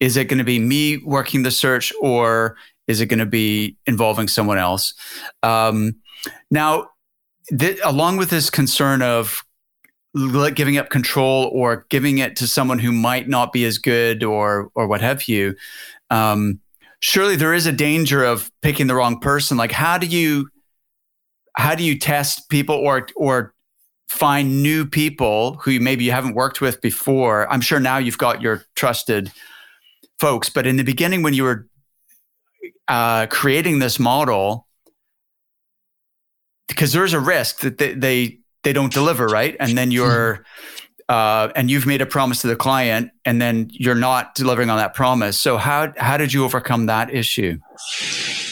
Is it going to be me working the search, or is it going to be involving someone else? Um, now, th- along with this concern of giving up control or giving it to someone who might not be as good or or what have you um, surely there is a danger of picking the wrong person. Like how do you how do you test people or or find new people who maybe you haven't worked with before? I'm sure now you've got your trusted folks but in the beginning when you were uh, creating this model because there's a risk that they, they they don't deliver right and then you're uh, and you've made a promise to the client and then you're not delivering on that promise so how how did you overcome that issue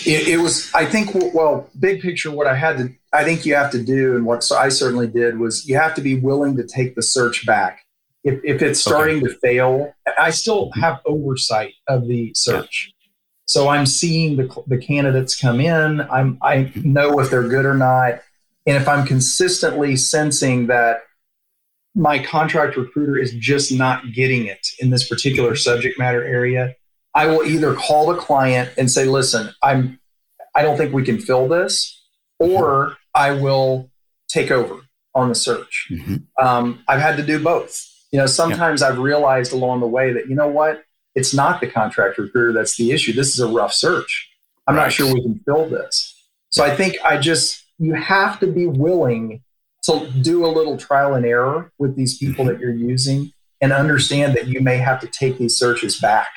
it, it, was i think well big picture what i had to i think you have to do and what i certainly did was you have to be willing to take the search back if, if it's starting okay. to fail i still have oversight of the search. So i'm seeing the, the candidates come in i'm i know if they're good or not and if I'm consistently sensing that my contract recruiter is just not getting it in this particular subject matter area, I will either call the client and say, listen, I'm I don't think we can fill this, or I will take over on the search. Mm-hmm. Um, I've had to do both. You know, sometimes yeah. I've realized along the way that, you know what, it's not the contract recruiter that's the issue. This is a rough search. I'm right. not sure we can fill this. So I think I just you have to be willing to do a little trial and error with these people that you're using and understand that you may have to take these searches back.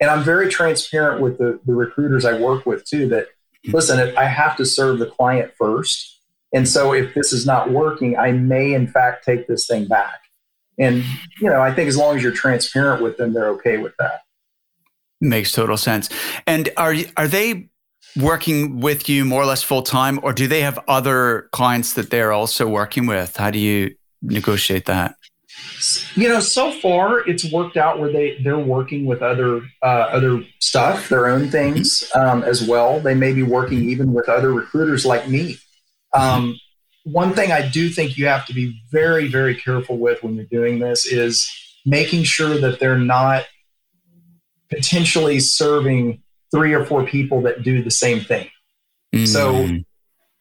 And I'm very transparent with the, the recruiters I work with too that listen, I have to serve the client first. And so if this is not working, I may in fact take this thing back. And you know, I think as long as you're transparent with them, they're okay with that. Makes total sense. And are are they working with you more or less full time, or do they have other clients that they're also working with? How do you negotiate that? You know, so far it's worked out where they they're working with other uh, other stuff, their own things mm-hmm. um, as well. They may be working even with other recruiters like me. Um, one thing I do think you have to be very very careful with when you're doing this is making sure that they're not potentially serving three or four people that do the same thing. Mm. So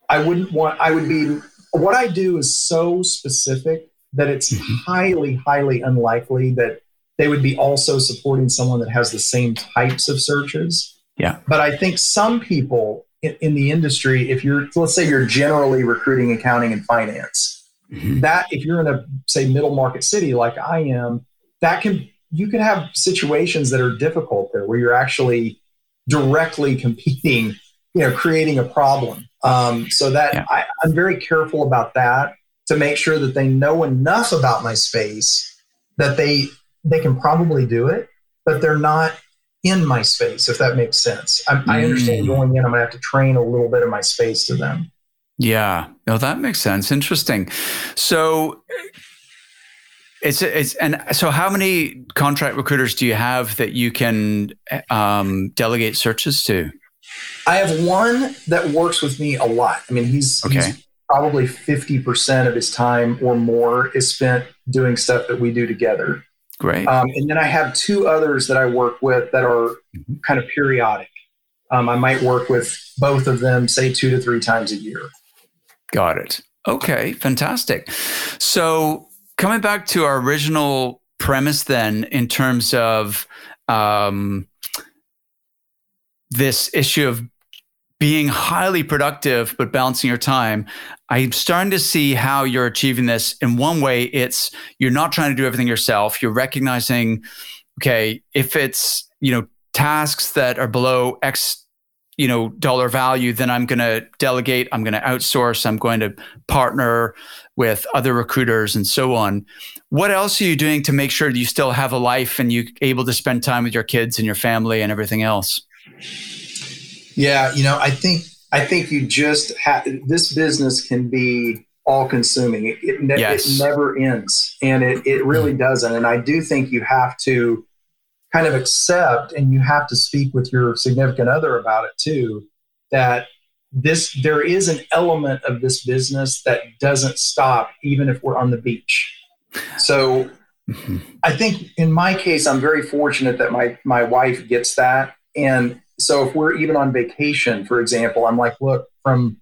I wouldn't want, I would be, what I do is so specific that it's mm-hmm. highly, highly unlikely that they would be also supporting someone that has the same types of searches. Yeah. But I think some people in, in the industry, if you're, let's say you're generally recruiting accounting and finance, mm-hmm. that if you're in a, say, middle market city like I am, that can, you can have situations that are difficult there where you're actually directly competing, you know, creating a problem. Um, so that yeah. I, I'm very careful about that to make sure that they know enough about my space that they they can probably do it, but they're not in my space, if that makes sense. I, mm. I understand going in, I'm gonna have to train a little bit of my space to them. Yeah, no, that makes sense. Interesting. So it's it's and so how many contract recruiters do you have that you can um, delegate searches to? I have one that works with me a lot. I mean, he's, okay. he's probably 50% of his time or more is spent doing stuff that we do together. Great. Um, and then I have two others that I work with that are mm-hmm. kind of periodic. Um, I might work with both of them, say two to three times a year. Got it. Okay, fantastic. So coming back to our original premise, then, in terms of um, this issue of being highly productive but balancing your time i'm starting to see how you're achieving this. In one way it's you're not trying to do everything yourself. You're recognizing okay if it's you know tasks that are below x you know dollar value then i'm going to delegate i'm going to outsource i'm going to partner with other recruiters and so on. What else are you doing to make sure that you still have a life and you're able to spend time with your kids and your family and everything else yeah, you know, I think I think you just have this business can be all consuming. It, it, ne- yes. it, never ends, and it it really mm-hmm. doesn't. And I do think you have to kind of accept, and you have to speak with your significant other about it too. That this there is an element of this business that doesn't stop even if we're on the beach. So mm-hmm. I think in my case, I'm very fortunate that my my wife gets that, and so if we're even on vacation, for example, I'm like, look, from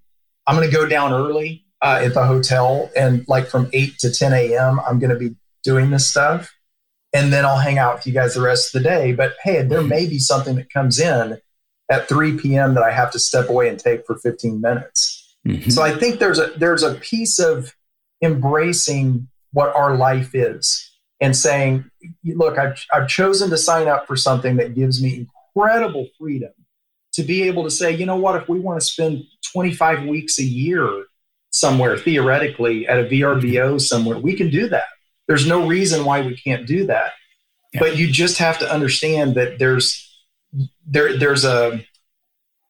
I'm going to go down early uh, at the hotel, and like from eight to 10 a.m., I'm going to be doing this stuff, and then I'll hang out with you guys the rest of the day. But hey, there may be something that comes in at 3 p.m. that I have to step away and take for 15 minutes. Mm-hmm. So I think there's a there's a piece of embracing what our life is and saying, look, I've, I've chosen to sign up for something that gives me incredible freedom to be able to say, you know what, if we want to spend 25 weeks a year somewhere, theoretically, at a VRBO somewhere, we can do that. There's no reason why we can't do that. Yeah. But you just have to understand that there's there there's a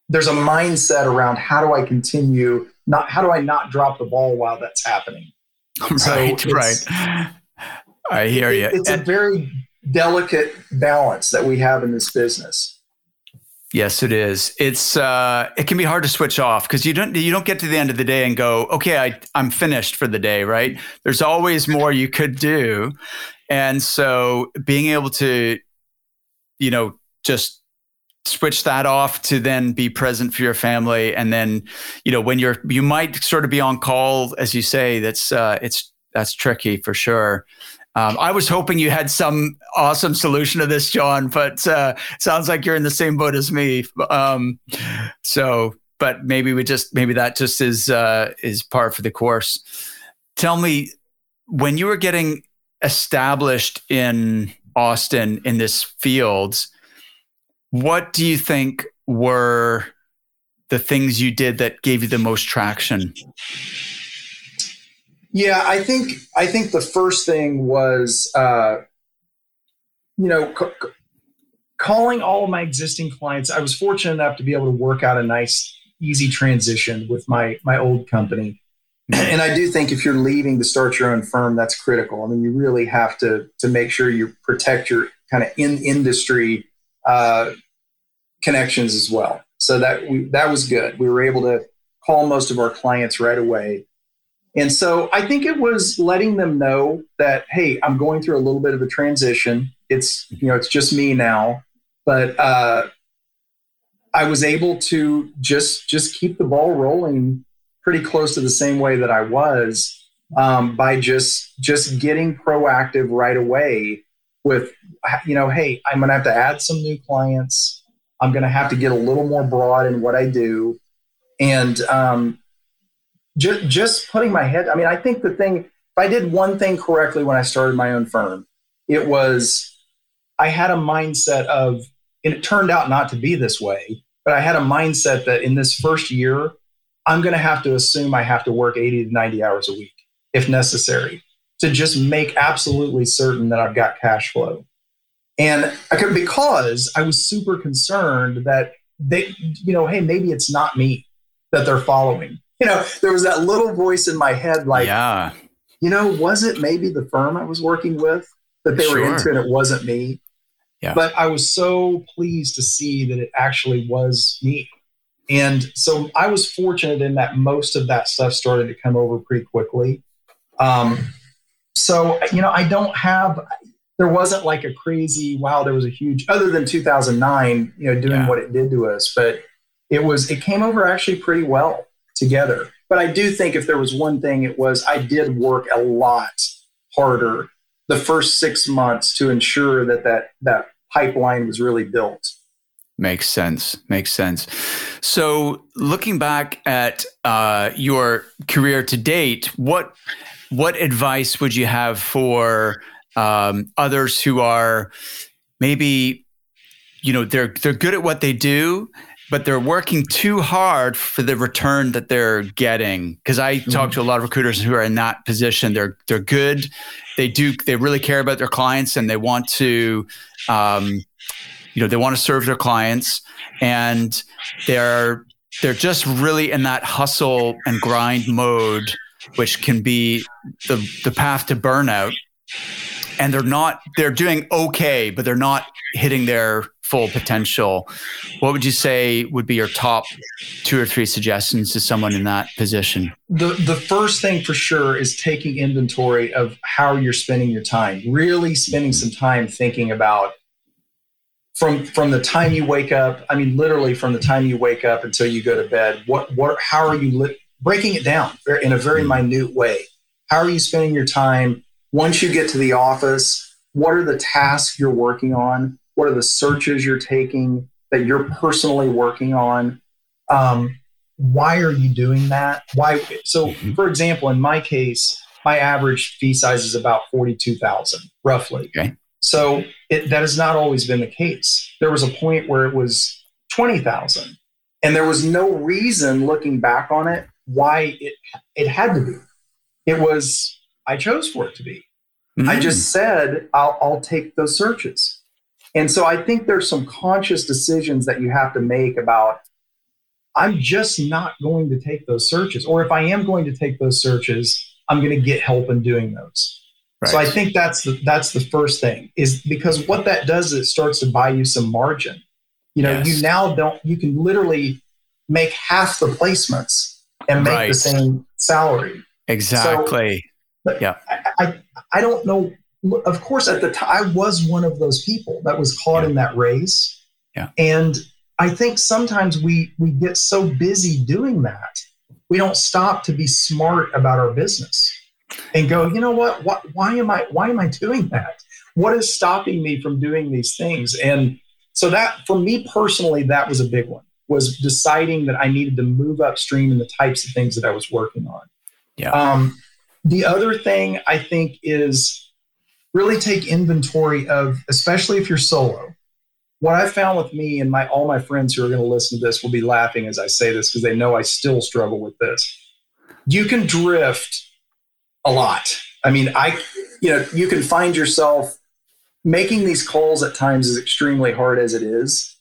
there's a mindset around how do I continue not how do I not drop the ball while that's happening. [LAUGHS] Right, so right. I hear you. It's and, a very delicate balance that we have in this business. Yes, it is. It's uh, it can be hard to switch off because you don't you don't get to the end of the day and go, okay, I I'm finished for the day, right? There's always more you could do, and so being able to, you know, just switch that off to then be present for your family, and then you know when you're you might sort of be on call, as you say. That's uh, it's that's tricky for sure. Um, I was hoping you had some awesome solution to this, John, but uh, sounds like you're in the same boat as me. Um, so, but maybe we just maybe that just is uh, is par for the course. Tell me, when you were getting established in Austin in this field, what do you think were the things you did that gave you the most traction? Yeah, I think I think the first thing was, uh, you know, c- calling all of my existing clients. I was fortunate enough to be able to work out a nice, easy transition with my my old company. And I do think if you're leaving to start your own firm, that's critical. I mean, you really have to to make sure you protect your kind of in industry uh, connections as well. So that we, that was good. We were able to call most of our clients right away and so I think it was letting them know that, hey, I'm going through a little bit of a transition. It's, you know, it's just me now. But uh, I was able to just just keep the ball rolling pretty close to the same way that I was um, by just just getting proactive right away with you know hey i'm going to have to add some new clients i'm going to have to get a little more broad in what i do and um, just, just putting my head, I mean, I think the thing, if I did one thing correctly when I started my own firm, it was I had a mindset of and it turned out not to be this way. But I had a mindset that in this first year, I'm going to have to assume I have to work 80 to 90 hours a week if necessary to just make absolutely certain that I've got cash flow. And I could, because I was super concerned that they, you know, hey, maybe it's not me that they're following. [LAUGHS] You know, there was that little voice in my head like, yeah. you know, was it maybe the firm I was working with that they sure. were into and it wasn't me? Yeah. But I was so pleased to see that it actually was me. And so I was fortunate in that most of that stuff started to come over pretty quickly. Um, so, you know, I don't have, there wasn't like a crazy, wow, there was a huge, other than 2009, you know, doing yeah. what it did to us. But it was, it came over actually pretty well together. But I do think if there was one thing, it was I did work a lot harder the first six months to ensure that that, that pipeline was really built. Makes sense. Makes sense. So, looking back at uh, your career to date, what what advice would you have for um, others who are maybe, you know, they're they're good at what they do, but they're working too hard for the return that they're getting? Because I mm-hmm. talk to a lot of recruiters who are in that position. They're they're good. They do. They really care about their clients, and they want to. Um, you know they want to serve their clients and they're they're just really in that hustle and grind mode which can be the the path to burnout and they're not they're doing okay but they're not hitting their full potential what would you say would be your top two or three suggestions to someone in that position? The the first thing for sure is taking inventory of how you're spending your time really spending some time thinking about from from the time you wake up i mean literally from the time you wake up until you go to bed what what how are you li- breaking it down in a very mm-hmm. minute way. How are you spending your time? Once you get to the office what are the tasks you're working on what are the searches you're taking that you're personally working on um, why are you doing that why so mm-hmm. for example in my case my average fee size is about 42000 roughly okay. So it, that has not always been the case. There was a point where it was 20,000 and there was no reason looking back on it why it, it had to be. It was, I chose for it to be. Mm. I just said, I'll, I'll take those searches. And so I think there's some conscious decisions that you have to make about I'm just not going to take those searches. Or if I am going to take those searches, I'm going to get help in doing those. Right. So I think that's the that's the first thing is because what that does is it starts to buy you some margin. You know, yes. you now don't you can literally make half the placements and make right. the same salary. Exactly. So, yeah. I, I, I don't know. Of course, at the time, I was one of those people that was caught yeah. in that race. Yeah. And I think sometimes we we get so busy doing that, we don't stop to be smart about our business and go, you know what? what? Why am I? Why am I doing that? What is stopping me from doing these things? And so that, for me personally, that was a big one. Was deciding that I needed to move upstream in the types of things that I was working on. Yeah. Um, the other thing I think is really take inventory of, especially if you're solo. What I found with me and my all my friends who are going to listen to this will be laughing as I say this because they know I still struggle with this. You can drift a lot. I mean, I, you know, you can find yourself making these calls at times is extremely hard as it is.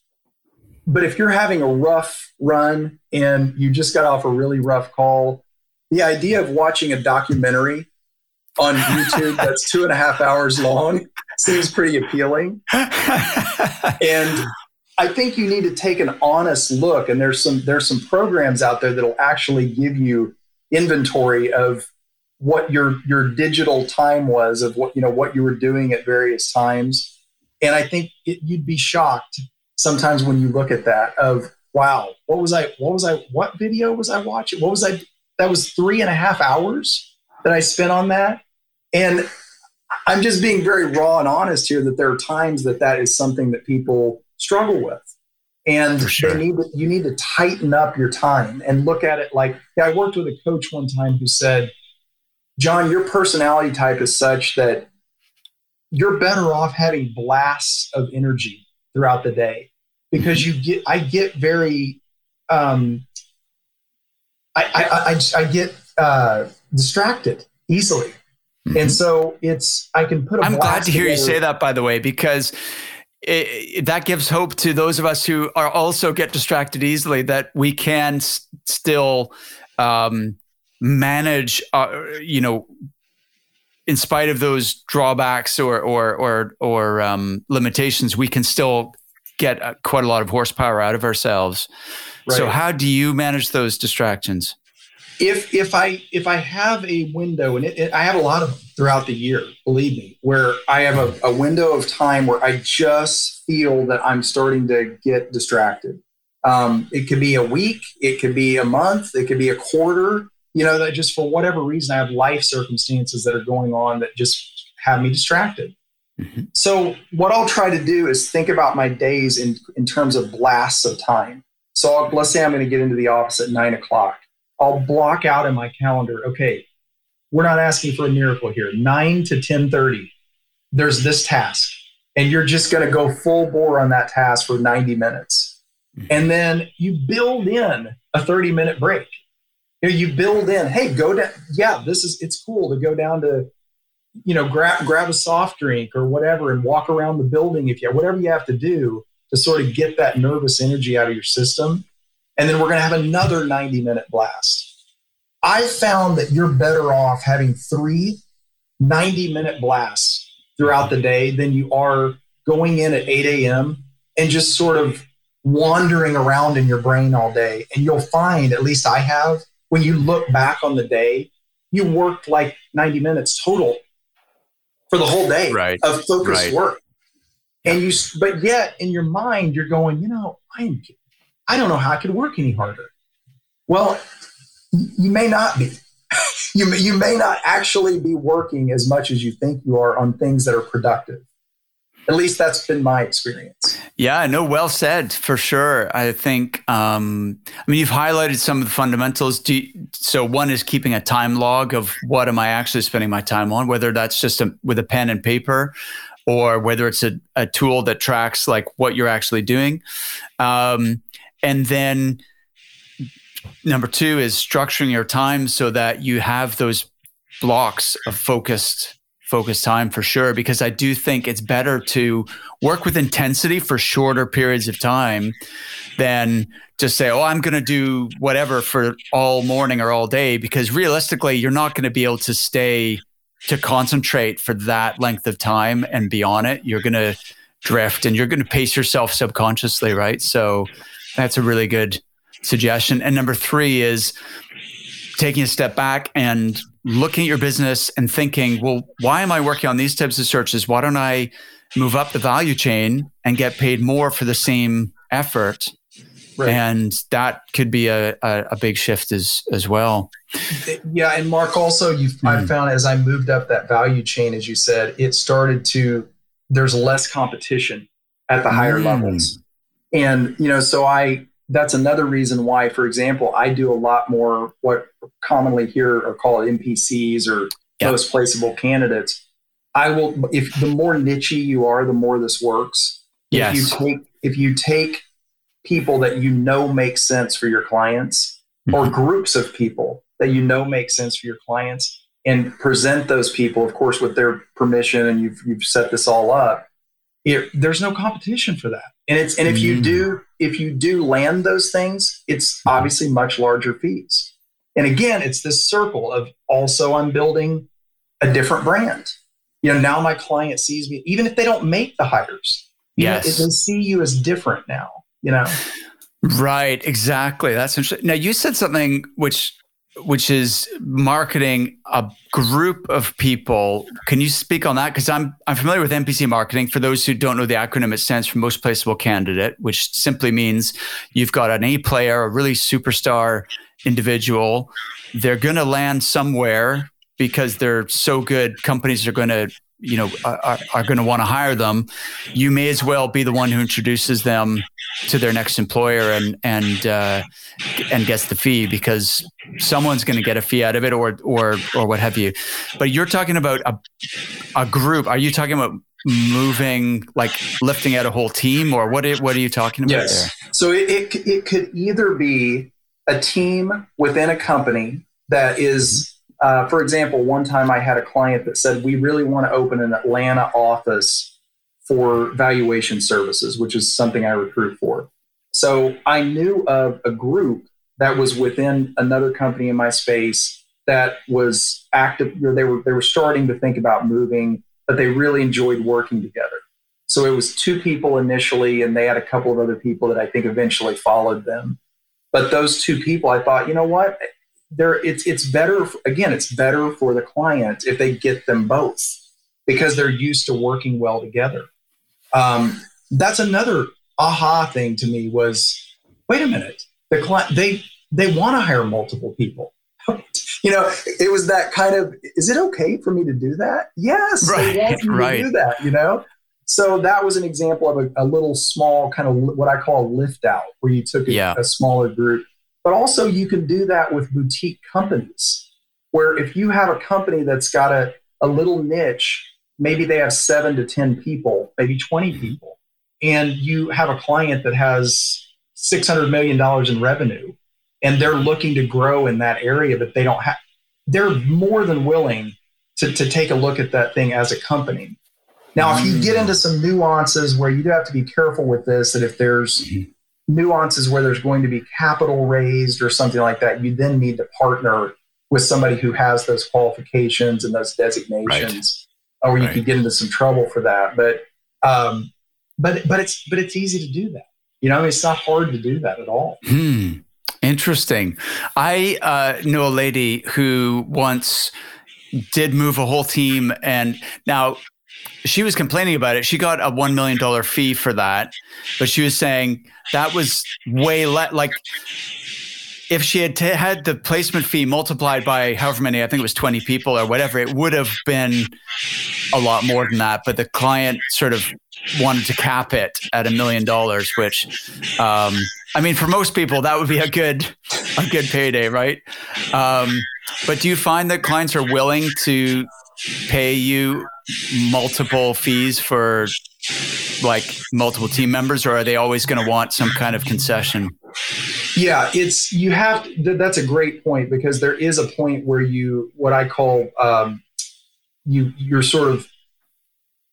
But if you're having a rough run and you just got off a really rough call, the idea of watching a documentary on YouTube that's two and a half hours long seems pretty appealing. and I think you need to take an honest look. And there's some there's some programs out there that'll actually give you inventory of what your your digital time was of what you know what you were doing at various times and i think it, you'd be shocked sometimes when you look at that of wow what was i what was i what video was i watching what was i that was three and a half hours that i spent on that and i'm just being very raw and honest here that there are times that that is something that people struggle with and sure. need to, you need to tighten up your time and look at it like yeah, i worked with a coach one time who said John, your personality type is such that you're better off having blasts of energy throughout the day because you get I get very um, I, I, I, I get uh, distracted easily. Mm-hmm. And so it's I can put. i I'm glad to hear together. you say that, by the way, because it, it, that gives hope to those of us who are also get distracted easily that we can s- still um, manage. Uh, you know, in spite of those drawbacks or or or or um, limitations, we can still get uh, quite a lot of horsepower out of ourselves. Right. So, how do you manage those distractions? If if I if I have a window, and it, it, I have a lot of them throughout the year, believe me, where I have a, a, window of time where I just feel that I'm starting to get distracted. Um, it could be a week, it could be a month, it could be a quarter. You know, that just for whatever reason, I have life circumstances that are going on that just have me distracted. Mm-hmm. So, what I'll try to do is think about my days in in terms of blasts of time. So, I'll, let's say I'm going to get into the office at nine o'clock I'll block out in my calendar. Okay, we're not asking for a miracle here. Nine to ten thirty, there's this task, and you're just going to go full bore on that task for ninety minutes, mm-hmm. and then you build in a thirty minute break. You, know, you build in, hey, go down. Yeah, this is it's cool to go down to, you know, grab grab a soft drink or whatever, and walk around the building if you whatever you have to do to sort of get that nervous energy out of your system and then we're going to have another 90 minute blast. I found that you're better off having three 90 minute blasts throughout the day than you are going in at 8 a.m. and just sort of wandering around in your brain all day. And you'll find, at least I have, when you look back on the day, you worked like 90 minutes total for the whole day right. of focused right. work. And you, but yet in your mind, you're going, you know, I'm I don't know how I could work any harder. Well, you may not be. [LAUGHS] you, may, you may not actually be working as much as you think you are on things that are productive. At least that's been my experience. Yeah, no, well said for sure. I think, um, I mean, you've highlighted some of the fundamentals. You, so, one is keeping a time log of what am I actually spending my time on, whether that's just a, with a pen and paper or whether it's a, a tool that tracks like what you're actually doing. Um, and then number two is structuring your time so that you have those blocks of focused focused time for sure because i do think it's better to work with intensity for shorter periods of time than just say oh i'm going to do whatever for all morning or all day because realistically you're not going to be able to stay to concentrate for that length of time and be on it. You're going to drift and you're going to pace yourself subconsciously right? So that's a really good suggestion. And number three is taking a step back and looking at your business and thinking, well, why am I working on these types of searches? Why don't I move up the value chain and get paid more for the same effort? Right. And that could be a, a, a, big shift as as well. Yeah, and Mark, also you mm. I found as I moved up that value chain, as you said, it started to there's less competition at the higher mm. levels. And, you know, so I, that's another reason why, for example, I do a lot more what commonly here are called MPCs or yep. most placeable candidates. I will, if the more niche you are, the more this works. Yes. If you take, if you take people that you know make sense for your clients mm-hmm. or groups of people that you know make sense for your clients and present those people, of course, with their permission and you've, you've set this all up, it, there's no competition for that. And it's and if you do mm. if you do land those things, it's obviously much larger fees. And again, it's this circle of also I'm building a different brand. You know, now my client sees me, even if they don't make the hires. Yes. Know, they see you as different now, you know. [SIGHS] Right, exactly. That's interesting. Now you said something which which is marketing a group of people. Can you speak on that? Because I'm I'm familiar with MPC marketing. For those who don't know the acronym, it stands for most placeable candidate, which simply means you've got an A player, a really superstar individual. They're going to land somewhere because they're so good. Companies are going to you know are, are going to want to hire them you may as well be the one who introduces them to their next employer and and uh, and gets the fee because someone's going to get a fee out of it or or or what have you. But you're talking about a, a group. Are you talking about moving like lifting out a whole team or what what are you talking about yes. there? So it, it, it could either be a team within a company that is uh, for example, one time I had a client that said, We really want to open an Atlanta office for valuation services, which is something I recruit for. So I knew of a group that was within another company in my space that was active. They were, they were starting to think about moving, but they really enjoyed working together. So it was two people initially, and they had a couple of other people that I think eventually followed them. But those two people, I thought, you know what? There it's it's better again it's better for the client if they get them both because they're used to working well together um, that's another aha thing to me was wait a minute the client they they want to hire multiple people [LAUGHS] you know it was that kind of is it okay for me to do that yes right, they want me right. to do that you know so that was an example of a, a, little small kind of what i call a lift out where you took a, yeah. a smaller group but also, you can do that with boutique companies, where if you have a company that's got a, a little niche, maybe they have seven to 10 people, maybe 20 mm-hmm. people, and you have a client that has $600 million in revenue, and they're looking to grow in that area, but they don't have, they're more than willing to, to take a look at that thing as a company. Now, if you get mm. into some nuances where you do have to be careful with this, that if there's mm-hmm nuances where there's going to be capital raised or something like that, you then need to partner with somebody who has those qualifications and those designations, right. or you right. could get into some trouble for that. But um, but but it's but it's easy to do that. You know, I mean, it's not hard to do that at all. Hmm. Interesting. I uh, know a lady who once did move a whole team, and now she was complaining about it. She got a $1 million fee for that, but she was saying that was way less. Like, if she had t- had the placement fee multiplied by however many, I think it was 20 people or whatever, it would have been a lot more than that. But the client sort of wanted to cap it at a million dollars, which, um, I mean, for most people, that would be a good, a good payday, right? Um, but do you find that clients are willing to pay you multiple fees for like multiple team members or are they always going to want some kind of concession? Yeah it's you have that's a great point because there is a point where you what i call um, you you're sort of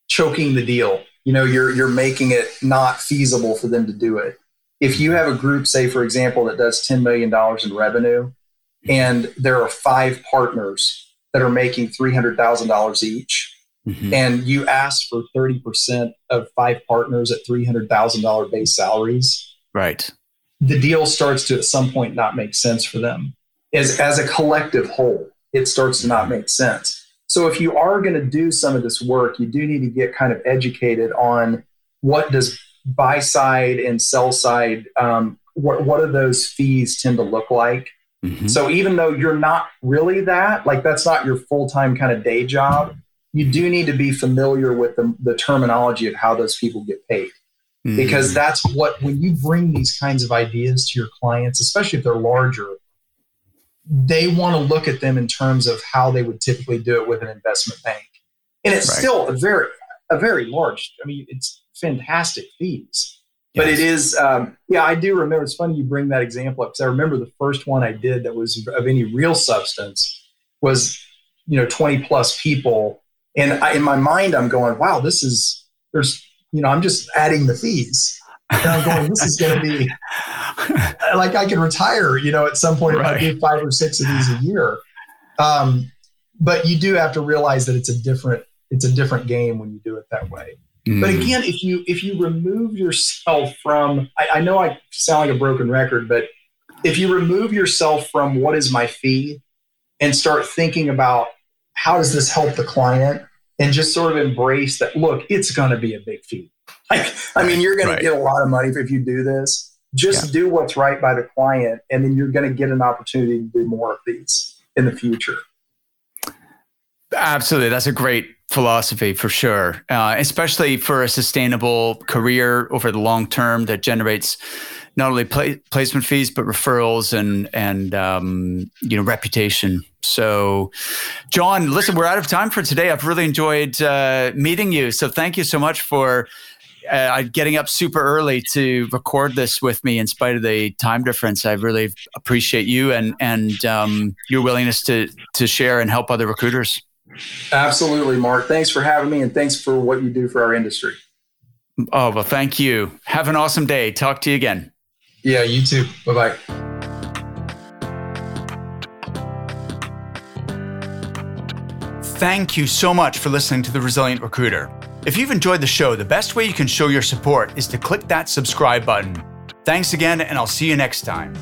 choking the deal. You know you're you're making it not feasible for them to do it. If you have a group say for example that does $10 million in revenue and there are five partners that are making $300,000 each. Mm-hmm. And you ask for 30% of five partners at $300,000 base salaries. Right. The deal starts to at some point not make sense for them. As, as a collective whole, it starts to not make sense. So if you are going to do some of this work, you do need to get kind of educated on what does buy side and sell side, um, what, what do those fees tend to look like? Mm-hmm. So even though you're not really that, like that's not your full time kind of day job, you do need to be familiar with the, the terminology of how those people get paid. Mm-hmm. Because that's what, when you bring these kinds of ideas to your clients, especially if they're larger, they want to look at them in terms of how they would typically do it with an investment bank. And it's right. still a very, a very large, I mean, it's fantastic fees. But it is, um, yeah, I do remember. It's funny you bring that example up because I remember the first one I did that was of any real substance was, you know, 20 plus people. And I, in my mind, I'm going, wow, this is, there's, you know, I'm just adding the fees. And I'm going, this is going to be [LAUGHS] like I can retire, you know, at some point right. if I do five or six of these a year. Um, but you do have to realize that it's a different, it's a different game when you do it that way. Mm. But again, if you if you remove yourself from, I, I know I sound like a broken record, but if you remove yourself from what is my fee and start thinking about how does this help the client and just sort of embrace that look it's going to be a big fee [LAUGHS] like i mean you're going right. to get a lot of money if you do this just yeah. do what's right by the client and then you're going to get an opportunity to do more of these in the future absolutely that's a great philosophy for sure, uh, especially for a sustainable career over the long term that generates not only placement fees but referrals and and um, you know reputation. So, John, listen, we're out of time for today. I've really enjoyed uh, meeting you. So, thank you so much for uh, getting up super early to record this with me in spite of the time difference. I really appreciate you and and um, your willingness to to share and help other recruiters. Absolutely, Mark. Thanks for having me, and thanks for what you do for our industry. Oh well, thank you. Have an awesome day. Talk to you again. Yeah, you too. Bye bye. Thank you so much for listening to The Resilient Recruiter. If you've enjoyed the show, the best way you can show your support is to click that subscribe button. Thanks again, and I'll see you next time.